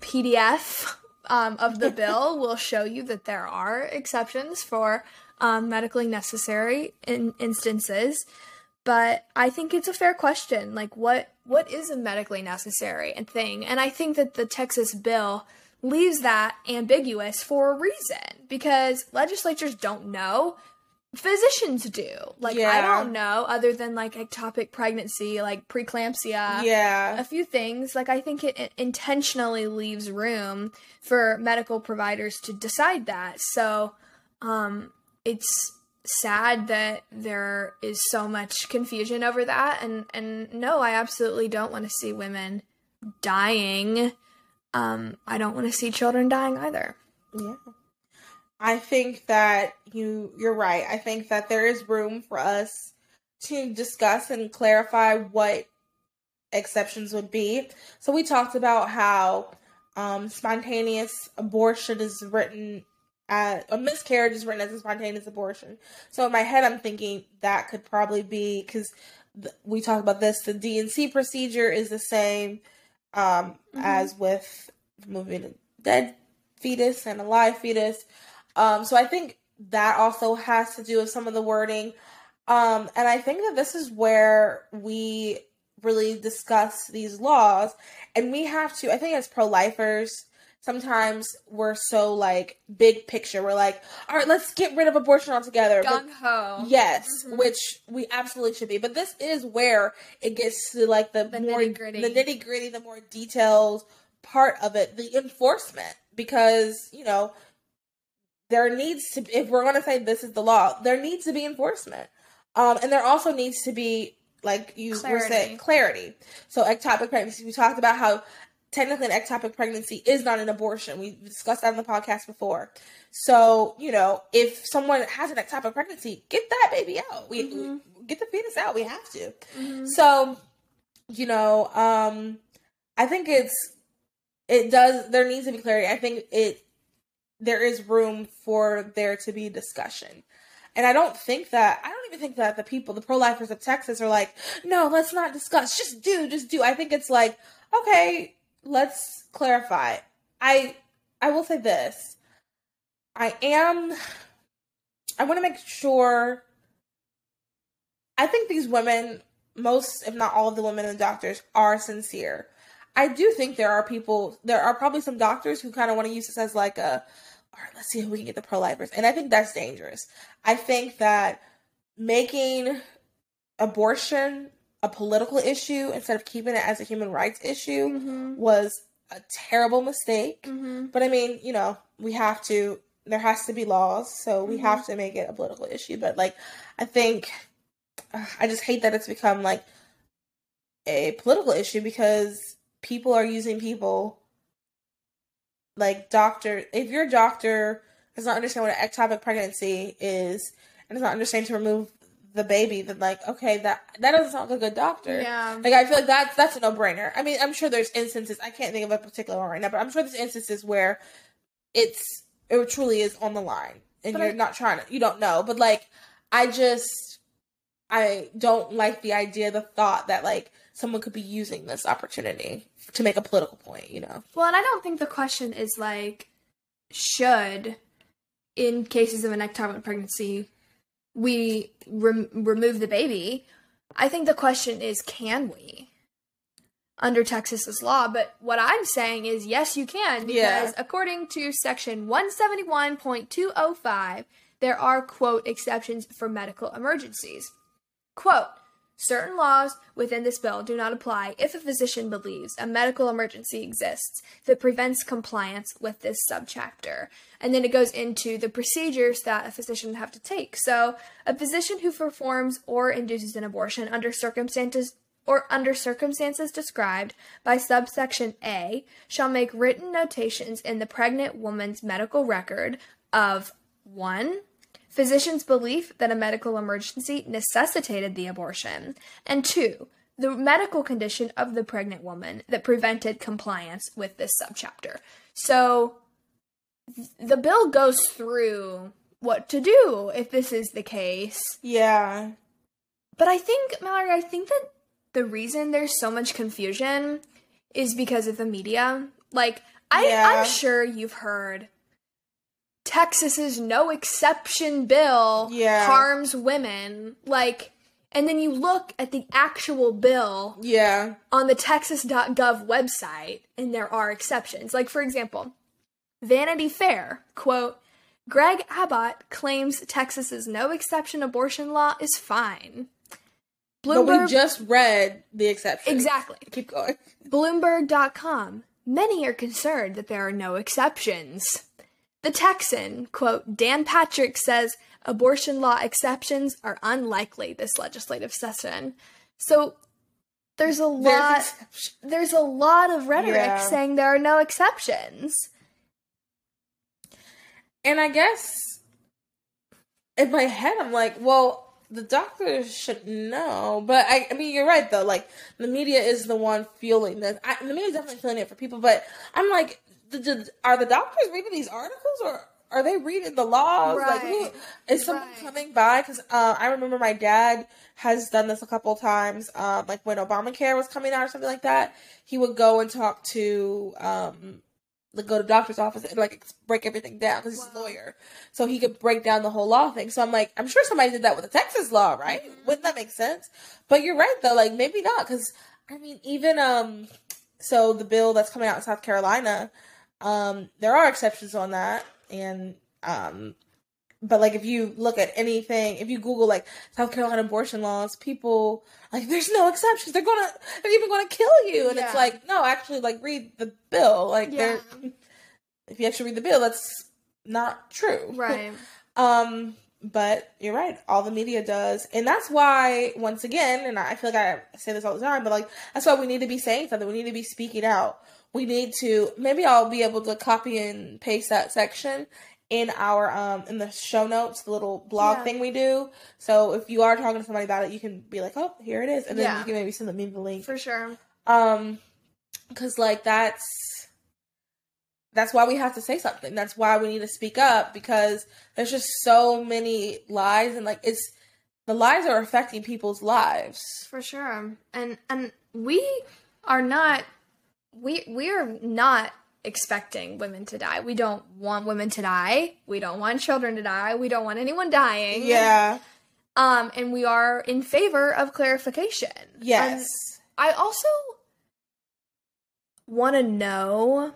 PDF um, of the bill will show you that there are exceptions for um, medically necessary in instances. But I think it's a fair question. Like, what what is a medically necessary thing? And I think that the Texas bill leaves that ambiguous for a reason because legislatures don't know physicians do. Like I don't know other than like ectopic pregnancy, like preeclampsia. yeah. A few things. Like I think it, it intentionally leaves room for medical providers to decide that. So um it's sad that there is so much confusion over that and and no, I absolutely don't want to see women dying. Um I don't want to see children dying either. Yeah. I think that you you're right. I think that there is room for us to discuss and clarify what exceptions would be. So we talked about how um, spontaneous abortion is written as a miscarriage is written as a spontaneous abortion. So in my head, I'm thinking that could probably be because th- we talked about this. The D&C procedure is the same um, as with moving a dead fetus and a live fetus. Um, so I think that also has to do with some of the wording. Um, and I think that this is where we really discuss these laws. And we have to, I think as pro lifers, sometimes we're so like big picture. We're like, all right, let's get rid of abortion altogether. Gung ho. Yes, Mhm. which we absolutely should be. But this is where it gets to like the, The more nitty-gritty. the nitty gritty, the more detailed part of it, the enforcement. Because you know there needs to, if we're going to say this is the law, there needs to be enforcement, um, and there also needs to be like you were saying clarity. So ectopic pregnancy, we talked about how technically an ectopic pregnancy is not an abortion. We discussed that on the podcast before. So, you know, if someone has an ectopic pregnancy, get that baby out. We, Mhm. we get the fetus out. We have to. Mhm. So, you know, um I think it's it does there needs to be clarity. I think it there is room for there to be discussion. And I don't think that I don't even think that the people, the pro lifers of Texas are like, no, let's not discuss. Just do, just do. I think it's like, okay, let's clarify. I I will say this. I am I want to make sure I think these women, most if not all of the women and doctors are sincere. I do think there are people there are probably some doctors who kind of want to use this as like a all right, let's see if we can get the pro lifers. And I think that's dangerous. I think that making abortion a political issue instead of keeping it as a human rights issue Mhm. was a terrible mistake. Mhm. But I mean, you know, we have to. There has to be laws, so we Mhm. have to make it a political issue. But like, I think I just hate that it's become like a political issue because people are using people like doctor. If your doctor does not understand what an ectopic pregnancy is and does not understand to remove the baby, then like, okay, that that doesn't sound like a good doctor. Yeah. Like I feel like that's that's a no brainer. I mean, I'm sure there's instances I can't think of a particular one right now, but I'm sure there's instances where it's it truly is on the line and But you're I- not trying to you don't know. But like I just I don't like the idea, the thought that like someone could be using this opportunity to make a political point, you know. Well, and I don't think the question is like, should, in cases of an ectopic pregnancy, we rem- remove the baby. I think the question is, can we? Under Texas's law, but what I'm saying is yes, you can because Yeah. according to section 171.205, there are quote exceptions for medical emergencies. Quote, certain laws within this bill do not apply if a physician believes a medical emergency exists that prevents compliance with this subchapter. And then it goes into the procedures that a physician would have to take. So, a physician who performs or induces an abortion under circumstances or under circumstances described by subsection A shall make written notations in the pregnant woman's medical record of 1 physician's belief that a medical emergency necessitated the abortion, and two, the medical condition of the pregnant woman that prevented compliance with this subchapter. So the bill goes through what to do if this is the case, Yeah. But I think, Mallory, I think that the reason there's so much confusion is because of the media. Like, I, Yeah. I'm sure you've heard Texas's no exception bill Yeah. harms women. Like, and then you look at the actual bill Yeah. on the texas.gov website and there are exceptions. Like, for example, Vanity Fair, quote, Greg Abbott claims Texas's no exception abortion law is fine. But we just read the exception. exactly. Keep going. Bloomberg.com, many are concerned that there are no exceptions. The Texan, quote, Dan Patrick says abortion law exceptions are unlikely this legislative session. So there's a lot exception. there's a lot of rhetoric Yeah. saying there are no exceptions. And I guess in my head, I'm like, well, the doctors should know. But I, I mean, you're right though. Like the media is the one fueling this. I, the media is definitely fueling it for people. But I'm like, the, the, are the doctors reading these articles or? Are they reading the laws? Like, who, Right. is someone Right. coming by? Because uh, I remember my dad has done this a couple times. Um, like when Obamacare was coming out or something like that, he would go and talk to um, like go to doctor's office and like break everything down because he's a lawyer, so he could break down the whole law thing. So I'm like, I'm sure somebody did that with the Texas law, right? Wouldn't that make sense? But you're right though, like maybe not because I mean, even um, so the bill that's coming out in South Carolina, um, there are exceptions on that, and um, but like if you look at anything, if you Google like South Carolina abortion laws, people like there's no exceptions. They're gonna they're even gonna kill you, and it's like no, actually like read the bill. Like Yeah. if you actually read the bill, that's not true. Right. Um, but you're right. All the media does, and that's why once again, and I feel like I say this all the time, but like that's why we need to be saying something. We need to be speaking out. We need to. Maybe I'll be able to copy and paste that section in our um in the show notes, the little blog Yeah. thing we do. So if you are talking to somebody about it, you can be like, "Oh, here it is," and then Yeah. you can maybe send me the link. For sure. Um, because like that's that's why we have to say something. That's why we need to speak up because there's just so many lies and like it's the lies are affecting people's lives. For sure. And and we are not we we are not expecting women to die. We don't want women to die. We don't want children to die. We don't want anyone dying. Yeah. Um and we are in favor of clarification. Yes. And I also want to know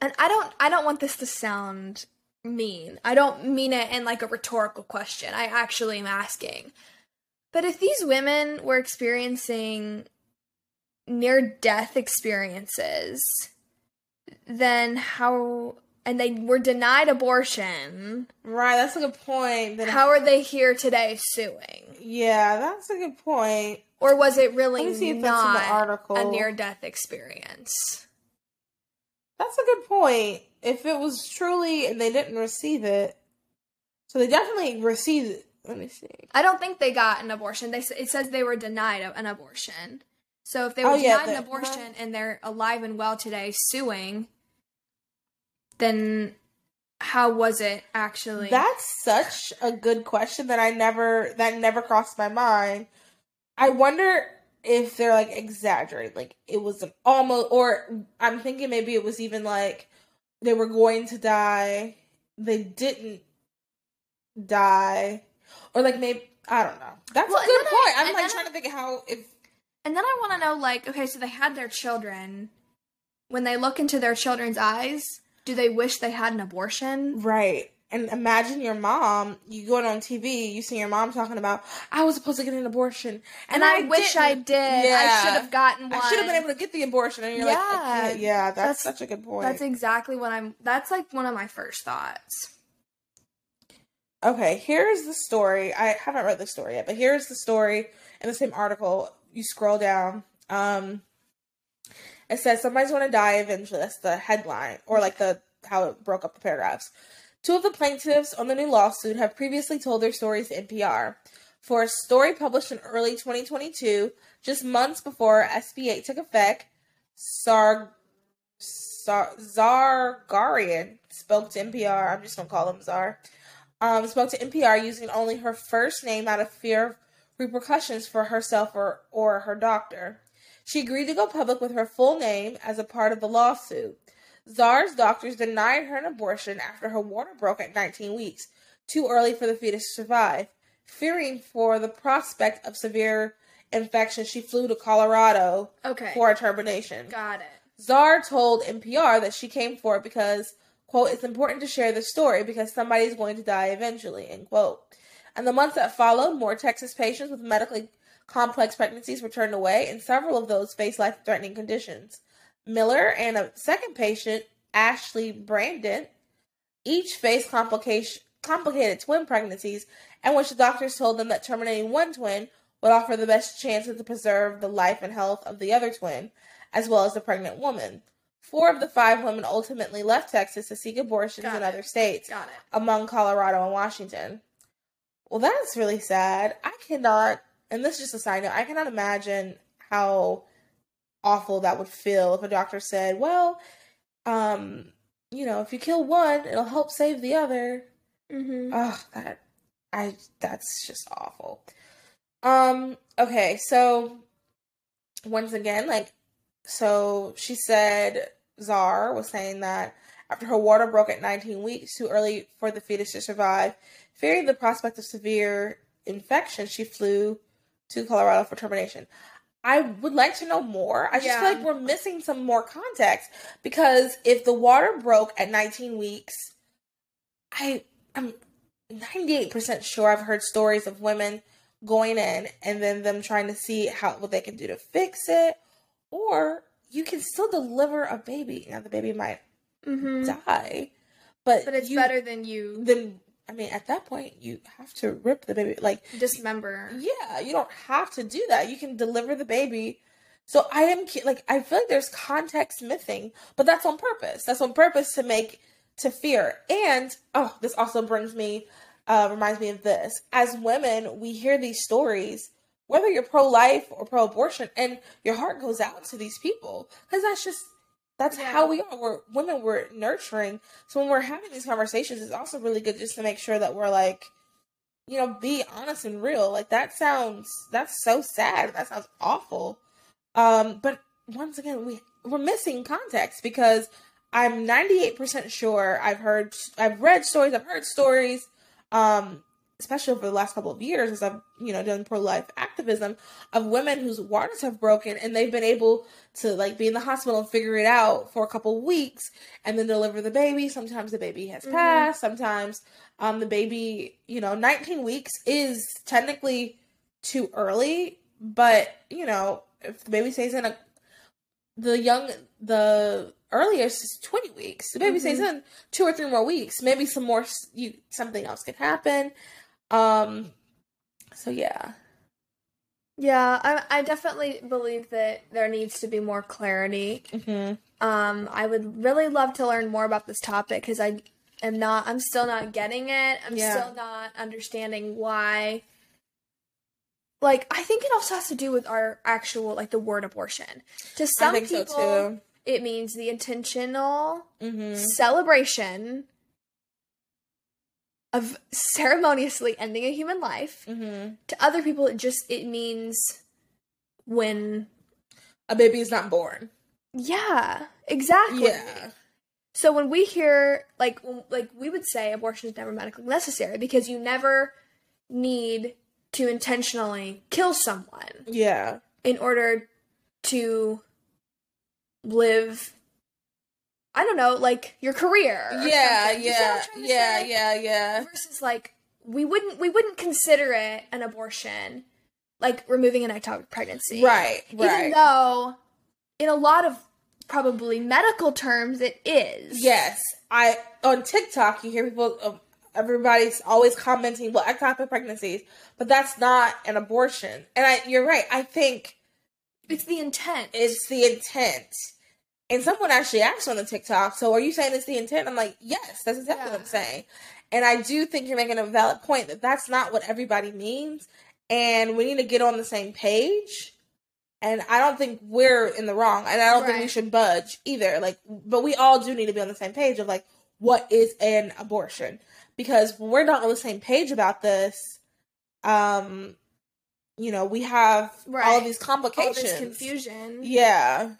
and I don't I don't want this to sound mean. I don't mean it in like a rhetorical question. I actually am asking. But if these women were experiencing near death experiences, then how and they were denied abortion, right. That's a good point. That how are they here today suing? yeah, that's a good point. Or was it really Let me see if that's in the not a near death experience? That's a good point. If it was truly and they didn't receive it, so they definitely received it. Let me see. I don't think they got an abortion. They it says they were denied an abortion. So if they were Oh, yeah, denied an the- uh-huh. abortion and they're alive and well today suing, then how was it actually? That's such a good question that I never that never crossed my mind. I wonder if they're like exaggerating, like it was an almost, or I'm thinking maybe it was even like they were going to die, they didn't die, or like maybe I don't know. That's Well, a good then I- point. I'm like trying to think how if and then I want to know, like, okay, so they had their children. When they look into their children's eyes, do they wish they had an abortion? Right. And imagine your mom, you going on TV, you see your mom talking about, I was supposed to get an abortion. And, I, wish I didn't." did. I should have gotten one. I should have been able to get the abortion. And you're like, Yeah. I can't. yeah, that's, That's- such a good point. That's exactly what I'm. That's like one of my first thoughts. okay, here's the story. I haven't read the story yet, but here's the story in the same article. You scroll down. Um, it says somebody's going to die eventually. That's the headline, or like the how it broke up the paragraphs. Two of the plaintiffs on the new lawsuit have previously told their stories to NPR. For a story published in early 2022, just months before SB 8 took effect, Sar, Sar Zargarian spoke to NPR. I'm just gonna call him Zar. Um, spoke to NPR using only her first name out of fear repercussions for herself or, or her doctor. She agreed to go public with her full name as a part of the lawsuit. Czar's doctors denied her an abortion after her water broke at 19 weeks, too early for the fetus to survive. Fearing for the prospect of severe infection, she flew to Colorado Okay. for a termination. Got it. Czar told NPR that she came for it because, quote, it's important to share the story because somebody's going to die eventually, end quote. In the months that followed, more Texas patients with medically complex pregnancies were turned away, and several of those faced life threatening conditions. Miller and a second patient, Ashley Brandon, each faced complicated twin pregnancies, and which the doctors told them that terminating one twin would offer the best chance to preserve the life and health of the other twin, as well as the pregnant woman. Four of the five women ultimately left Texas to seek abortions Got in it. other states, among Colorado and Washington. Well, that's really sad. I cannot, and this is just a side note, I cannot imagine how awful that would feel if a doctor said, well, um, you know, if you kill one, it'll help save the other. Mm-hmm. Oh, that I that's just awful. Um, okay, so once again, like so she said Czar was saying that after her water broke at 19 weeks, too early for the fetus to survive, fearing the prospect of severe infection, she flew to Colorado for termination. I would like to know more. I just Yeah. feel like we're missing some more context because if the water broke at 19 weeks, I I'm 98% sure I've heard stories of women going in and then them trying to see how what they can do to fix it or you can still deliver a baby. Now the baby might Mm-hmm. die, but But it's you- better than you Then I mean, at that point, you have to rip the baby. Like, dismember. yeah, you don't have to do that. You can deliver the baby. So I am like, I feel like there's context missing, but that's on purpose. That's on purpose to make to fear. And oh, this also brings me, uh, reminds me of this. As women, we hear these stories, whether you're pro life or pro abortion, and your heart goes out to these people because that's just that's Yeah. how we are. We're women. We're nurturing. So when we're having these conversations, it's also really good just to make sure that we're like, you know, be honest and real. Like that sounds that's so sad. That sounds awful. Um, but once again, we we're missing context because I'm 98% sure I've heard I've read stories, I've heard stories, um, especially over the last couple of years as I've, you know, done pro life activism of women whose waters have broken and they've been able to like be in the hospital and figure it out for a couple of weeks and then deliver the baby. Sometimes the baby has Mhm. passed, sometimes um the baby, you know, 19 weeks is technically too early, but you know, if the baby stays in a the young the earliest is 20 weeks. The baby stays in 2 or 3 more weeks. Maybe some more you something else could happen. Um so yeah. Yeah, I, I definitely believe that there needs to be more clarity. Mhm. Um, I would really love to learn more about this topic because I am not, I'm still not getting it. I'm Yeah. still not understanding why. Like, I think it also has to do with our actual, like, the word abortion. To some people, so too. it means the intentional Mhm. celebration of ceremoniously ending a human life. Mhm. To other people, it just it means when A baby is not born. yeah, exactly. Yeah. So when we hear like like we would say abortion is never medically necessary because you never need to intentionally kill someone Yeah. in order to live I don't know, like your career. Yeah, something. You see what I'm yeah. Yeah, yeah, yeah. Versus like we wouldn't we wouldn't consider it an abortion like removing an ectopic pregnancy. Right, Even right. though in a lot of probably medical terms it is. Yes, I on TikTok you hear people, um, everybody's always commenting, "Well, ectopic pregnancies," but that's not an abortion. And I, you're right. I think It's the intent. it's the intent. And someone actually asked on the TikTok, "So are you saying it's the intent?" I'm like, "Yes, that's exactly what I'm saying." And I do think you're making a valid point that that's not what everybody means, and we need to get on the same page. And I don't think we're in the wrong, and I don't think we should budge either. Like, but we all do need to be on the same page of like, what is an abortion? Because we're not on the same page about this, um, you know, we have all of these All complications. this confusion. Yeah.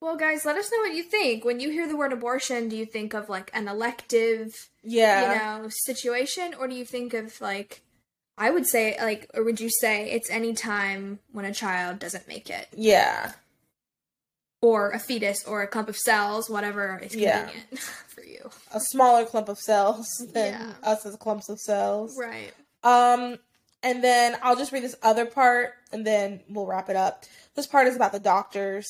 Well, guys, let us know what you think. When you hear the word abortion, do you think of like an elective, Yeah. you know, situation, or do you think of like, I would say like, or would you say it's any time when a child doesn't make it, Yeah. or a fetus, or a clump of cells, whatever is Yeah. convenient for you. A smaller clump of cells than Yeah. us as clumps of cells. Right. Um, and then I'll just read this other part and then we'll wrap it up. This part is about the doctors.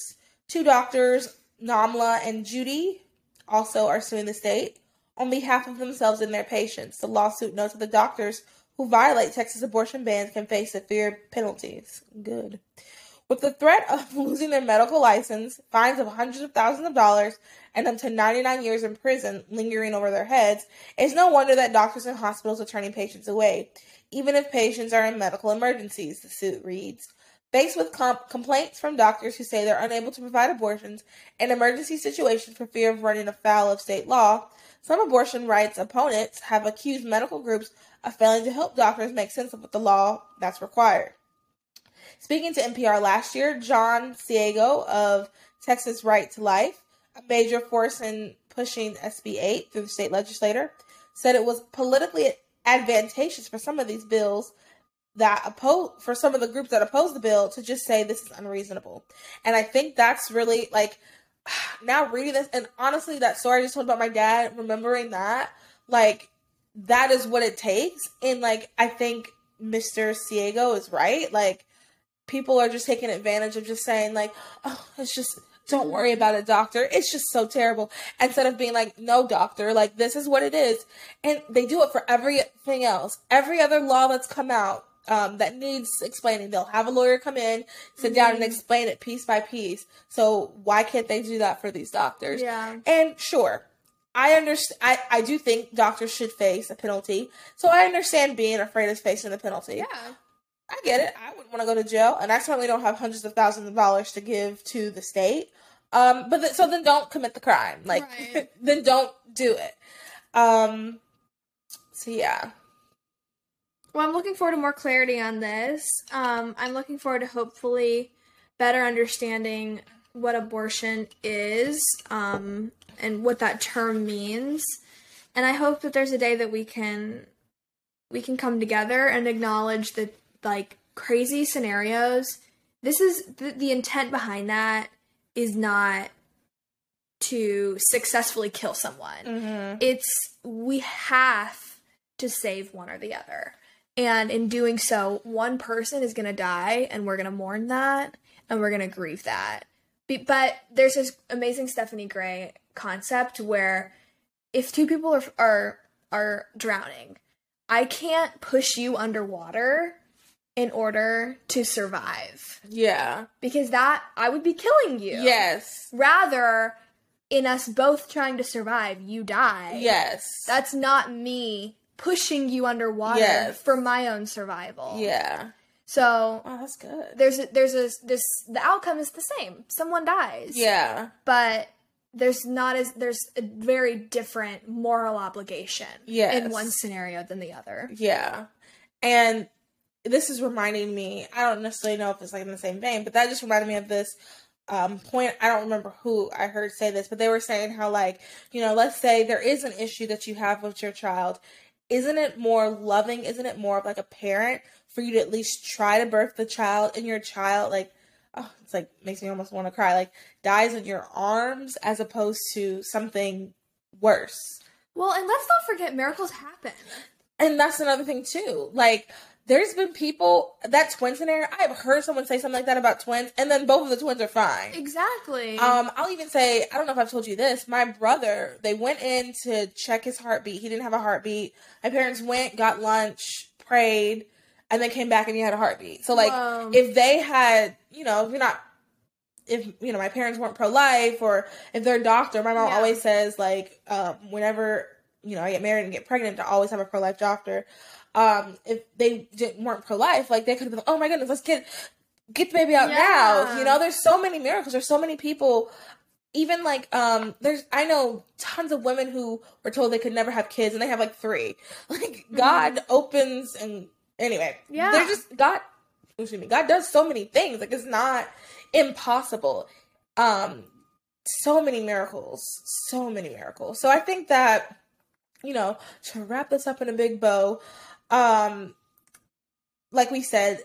Two doctors, Damla and Judy, also are suing the state on behalf of themselves and their patients. The lawsuit notes that the doctors who violate Texas abortion bans can face severe penalties. Good. With the threat of losing their medical license, fines of hundreds of thousands of dollars, and up to 99 years in prison lingering over their heads, it's no wonder that doctors and hospitals are turning patients away, even if patients are in medical emergencies, the suit reads. Faced with com- complaints from doctors who say they're unable to provide abortions in emergency situations for fear of running afoul of state law, some abortion rights opponents have accused medical groups of failing to help doctors make sense of what the law that's required. Speaking to NPR last year, John Seago of Texas Right to Life, a major force in pushing SB 8 through the state legislature, said it was politically advantageous for some of these bills that oppose for some of the groups that oppose the bill to just say this is unreasonable. And I think that's really like now reading this and honestly that story I just told about my dad, remembering that, like that is what it takes. And like I think Mr. Seago is right. Like people are just taking advantage of just saying like, oh, it's just don't worry about it, doctor. It's just so terrible. Instead of being like, no, doctor, like this is what it is. And they do it for everything else. Every other law that's come out um, that needs explaining, they'll have a lawyer come in, sit down and explain it piece by piece. So why can't they do that for these doctors? Yeah. And sure, I understand. I, I do think doctors should face a penalty. So I understand being afraid of facing the penalty. Yeah. I get it. I wouldn't want to go to jail, and I certainly don't have hundreds of thousands of dollars to give to the state. Um, but th- so then don't commit the crime. Like, Right. then don't do it. Um, so yeah, Well, I'm looking forward to more clarity on this. Um, I'm looking forward to hopefully better understanding what abortion is um, and what that term means. And I hope that there's a day that we can we can come together and acknowledge that like crazy scenarios. This is the, the intent behind that is not to successfully kill someone. It's we have to save one or the other. And in doing so, one person is going to die, and we're going to mourn that, and we're going to grieve that. Be- But there's this amazing Stephanie Gray concept where if two people are are are drowning, I can't push you underwater in order to survive yeah, because that I would be killing you. yes, Rather, in us both trying to survive, you die. yes, That's not me pushing you underwater Yes. for my own survival. yeah. So Oh, that's good. there's a, there's a this the outcome is the same. Someone dies. Yeah, But there's not as there's a very different moral obligation Yes. in one scenario than the other. yeah. And this is reminding me. I don't necessarily know if it's like in the same vein, but that just reminded me of this um point i don't remember who i heard say this but they were saying how like you know let's say there is an issue that you have with your child isn't it more loving isn't it more of like a parent for you to at least try to birth the child and your child like oh it's like makes me almost want to cry like dies in your arms as opposed to something worse Well, and let's not forget miracles happen. and that's another thing too. Like, there's been people that twin scenario. I've heard someone say something like that about twins, and then both of the twins are fine. Exactly. Um, I'll even say I don't know if I've told you this. My brother, they went in to check his heartbeat. He didn't have a heartbeat. My parents went, got lunch, prayed, and then came back and he had a heartbeat. So like, Whoa. if they had, you know, if you're not. If you know my parents weren't pro life, or if they're a doctor, my mom Yeah. always says like, um, whenever you know I get married and get pregnant, to always have a pro life doctor. Um, if they didn't, weren't pro life, like they could have been, oh my goodness, let's get get the baby out now. You know, there's so many miracles. There's so many people. Even like um, there's I know tons of women who were told they could never have kids and they have like three. Like God opens and anyway, Yeah. they're just God excuse me, God does so many things. Like it's not impossible. Um, so many miracles, so many miracles. So I think that, you know, to wrap this up in a big bow, um, like we said,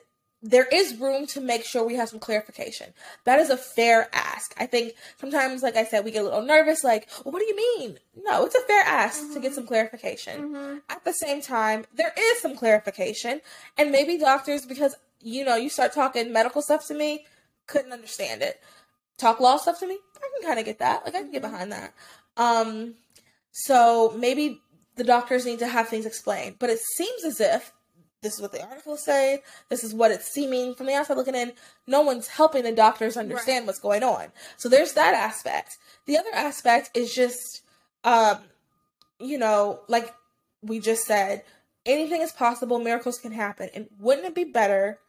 there is room to make sure we have some clarification. That is a fair ask. I think sometimes, like I said, we get a little nervous, like, well, what do you mean? No, it's a fair ask mm-hmm. to get some clarification. Mm-hmm. At the same time, there is some clarification, and maybe doctors, because you know, you start talking medical stuff to me, couldn't understand it. Talk law stuff to me, I can kind of get that. Like I can get mm-hmm. behind that. Um, so maybe the doctors need to have things explained, but it seems as if this is what the articles say, this is what it's seeming from the outside looking in. No one's helping the doctors understand right. what's going on. So there's that aspect. The other aspect is just, um, you know, like we just said, anything is possible, miracles can happen. And wouldn't it be better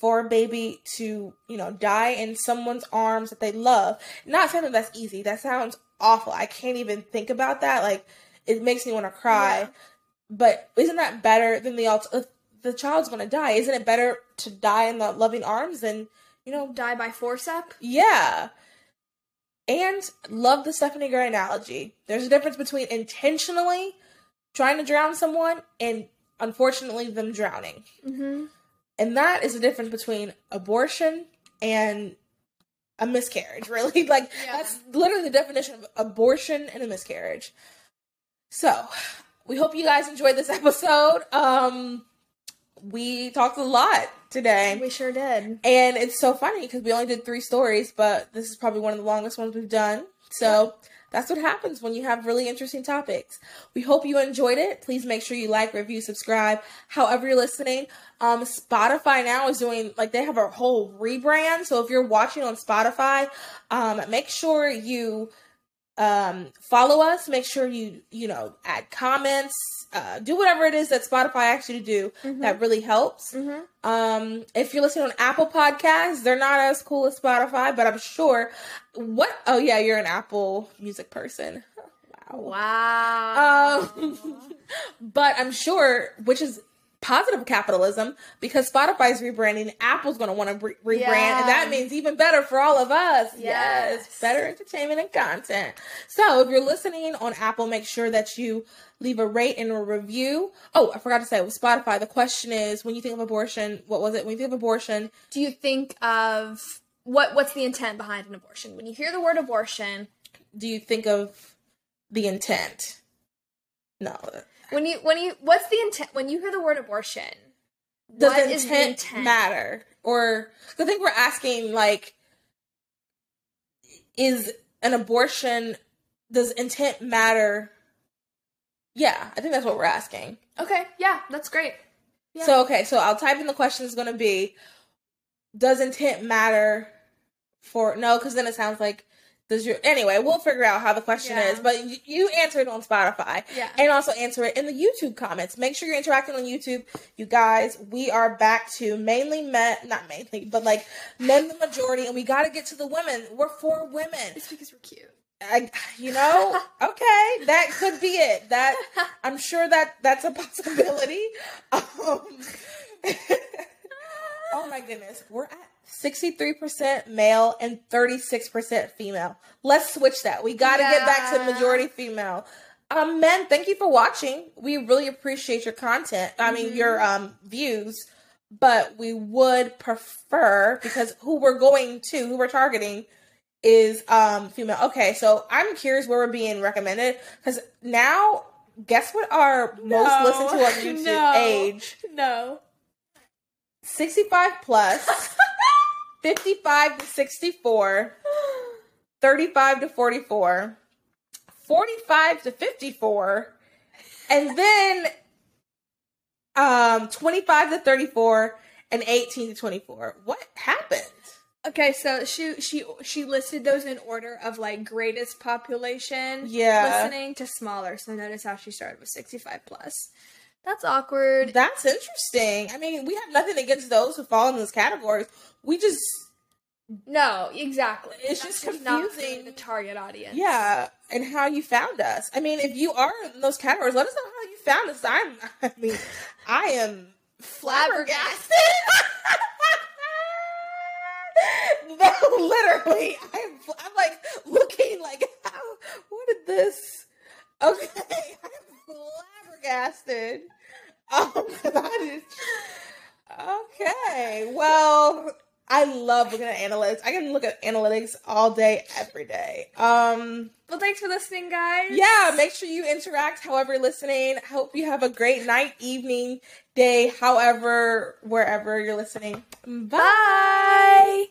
for a baby to, you know, die in someone's arms that they love? Not saying that that's easy. That sounds awful. I can't even think about that. Like, it makes me want to cry. Yeah. But isn't that better than the alternative? the child's gonna die. Isn't it better to die in the loving arms than you know die by forceps? Yeah. And love the Stephanie Gray analogy. There's a difference between intentionally trying to drown someone and unfortunately them drowning. Mm-hmm. And that is the difference between abortion and a miscarriage, really. Like, yeah. that's literally the definition of abortion and a miscarriage. So, we hope you guys enjoyed this episode. Um, we talked a lot today. We sure did. And it's so funny because we only did three stories, but this is probably one of the longest ones we've done. So that's what happens when you have really interesting topics. We hope you enjoyed it. Please make sure you like, review, subscribe, however you're listening. Um, Spotify now is doing like they have a whole rebrand. So if you're watching on Spotify, um, make sure you um, follow us. Make sure you you know add comments, uh, do whatever it is that Spotify asks you to do. Mm-hmm. That really helps. Mm-hmm. Um, if you're listening on Apple Podcasts, they're not as cool as Spotify, but I'm sure. What? Oh yeah, you're an Apple Music person. Wow. Wow. Um, but I'm sure, which is positive capitalism because Spotify's rebranding, Apple's going to want to re- rebrand, and that means even better for all of us. Yes. yes, better entertainment and content. So if you're listening on Apple, make sure that you leave a rate and a review. Oh, I forgot to say with Spotify, the question is when you think of abortion, what was it? When you think of abortion, do you think of what what's the intent behind an abortion? When you hear the word abortion, do you think of the intent? No. When you when you what's the intent when you hear the word abortion? Does the intent, the intent matter? Or I think we're asking like is an abortion does intent matter? Yeah, I think that's what we're asking. Okay, yeah, that's great. Yeah. So okay, so I'll type in the question is going to be does intent matter for no cuz then it sounds like does your anyway? We'll figure out how the question yeah. is, but you, answer it on Spotify, yeah, and also answer it in the YouTube comments. Make sure you're interacting on YouTube, you guys. We are back to mainly men, not mainly, but like men the majority, and we got to get to the women. We're for women. It's because we're cute. I, you know, okay, that could be it. That I'm sure that that's a possibility. Um, oh my goodness, we're at 63% male and 36% female. Let's switch that. We got to yeah. get back to majority female. Um, men, thank you for watching. We really appreciate your content. I mean, mm-hmm. your um views, but we would prefer because who we're going to, who we're targeting, is um female. Okay, so I'm curious where we're being recommended because now, guess what our no. most listened to on YouTube no. age? No, 65 55 to 64, 35 to 44, 45 to 54, and then um 25 to 34 and 18 to 24. What happened? Okay, so she she she listed those in order of like greatest population yeah. listening to smaller. So notice how she started with 65 plus. That's awkward. That's interesting. I mean, we have nothing against those who fall in those categories. We just no, exactly. It's That's just confusing the target audience. Yeah, and how you found us. I mean, if you are in those categories, let us know how you found us. I'm. I mean, I am flabbergasted. no, literally, I'm, I'm like looking like, how, what did this? Okay, I'm flabbergasted. Um, 'cause I just, okay, well, I love looking at analytics. I can look at analytics all day, every day. Um, Well, thanks for listening, guys. yeah, make sure you interact however you're listening. Hope you have a great night, evening, day, however, wherever you're listening. Bye. Bye.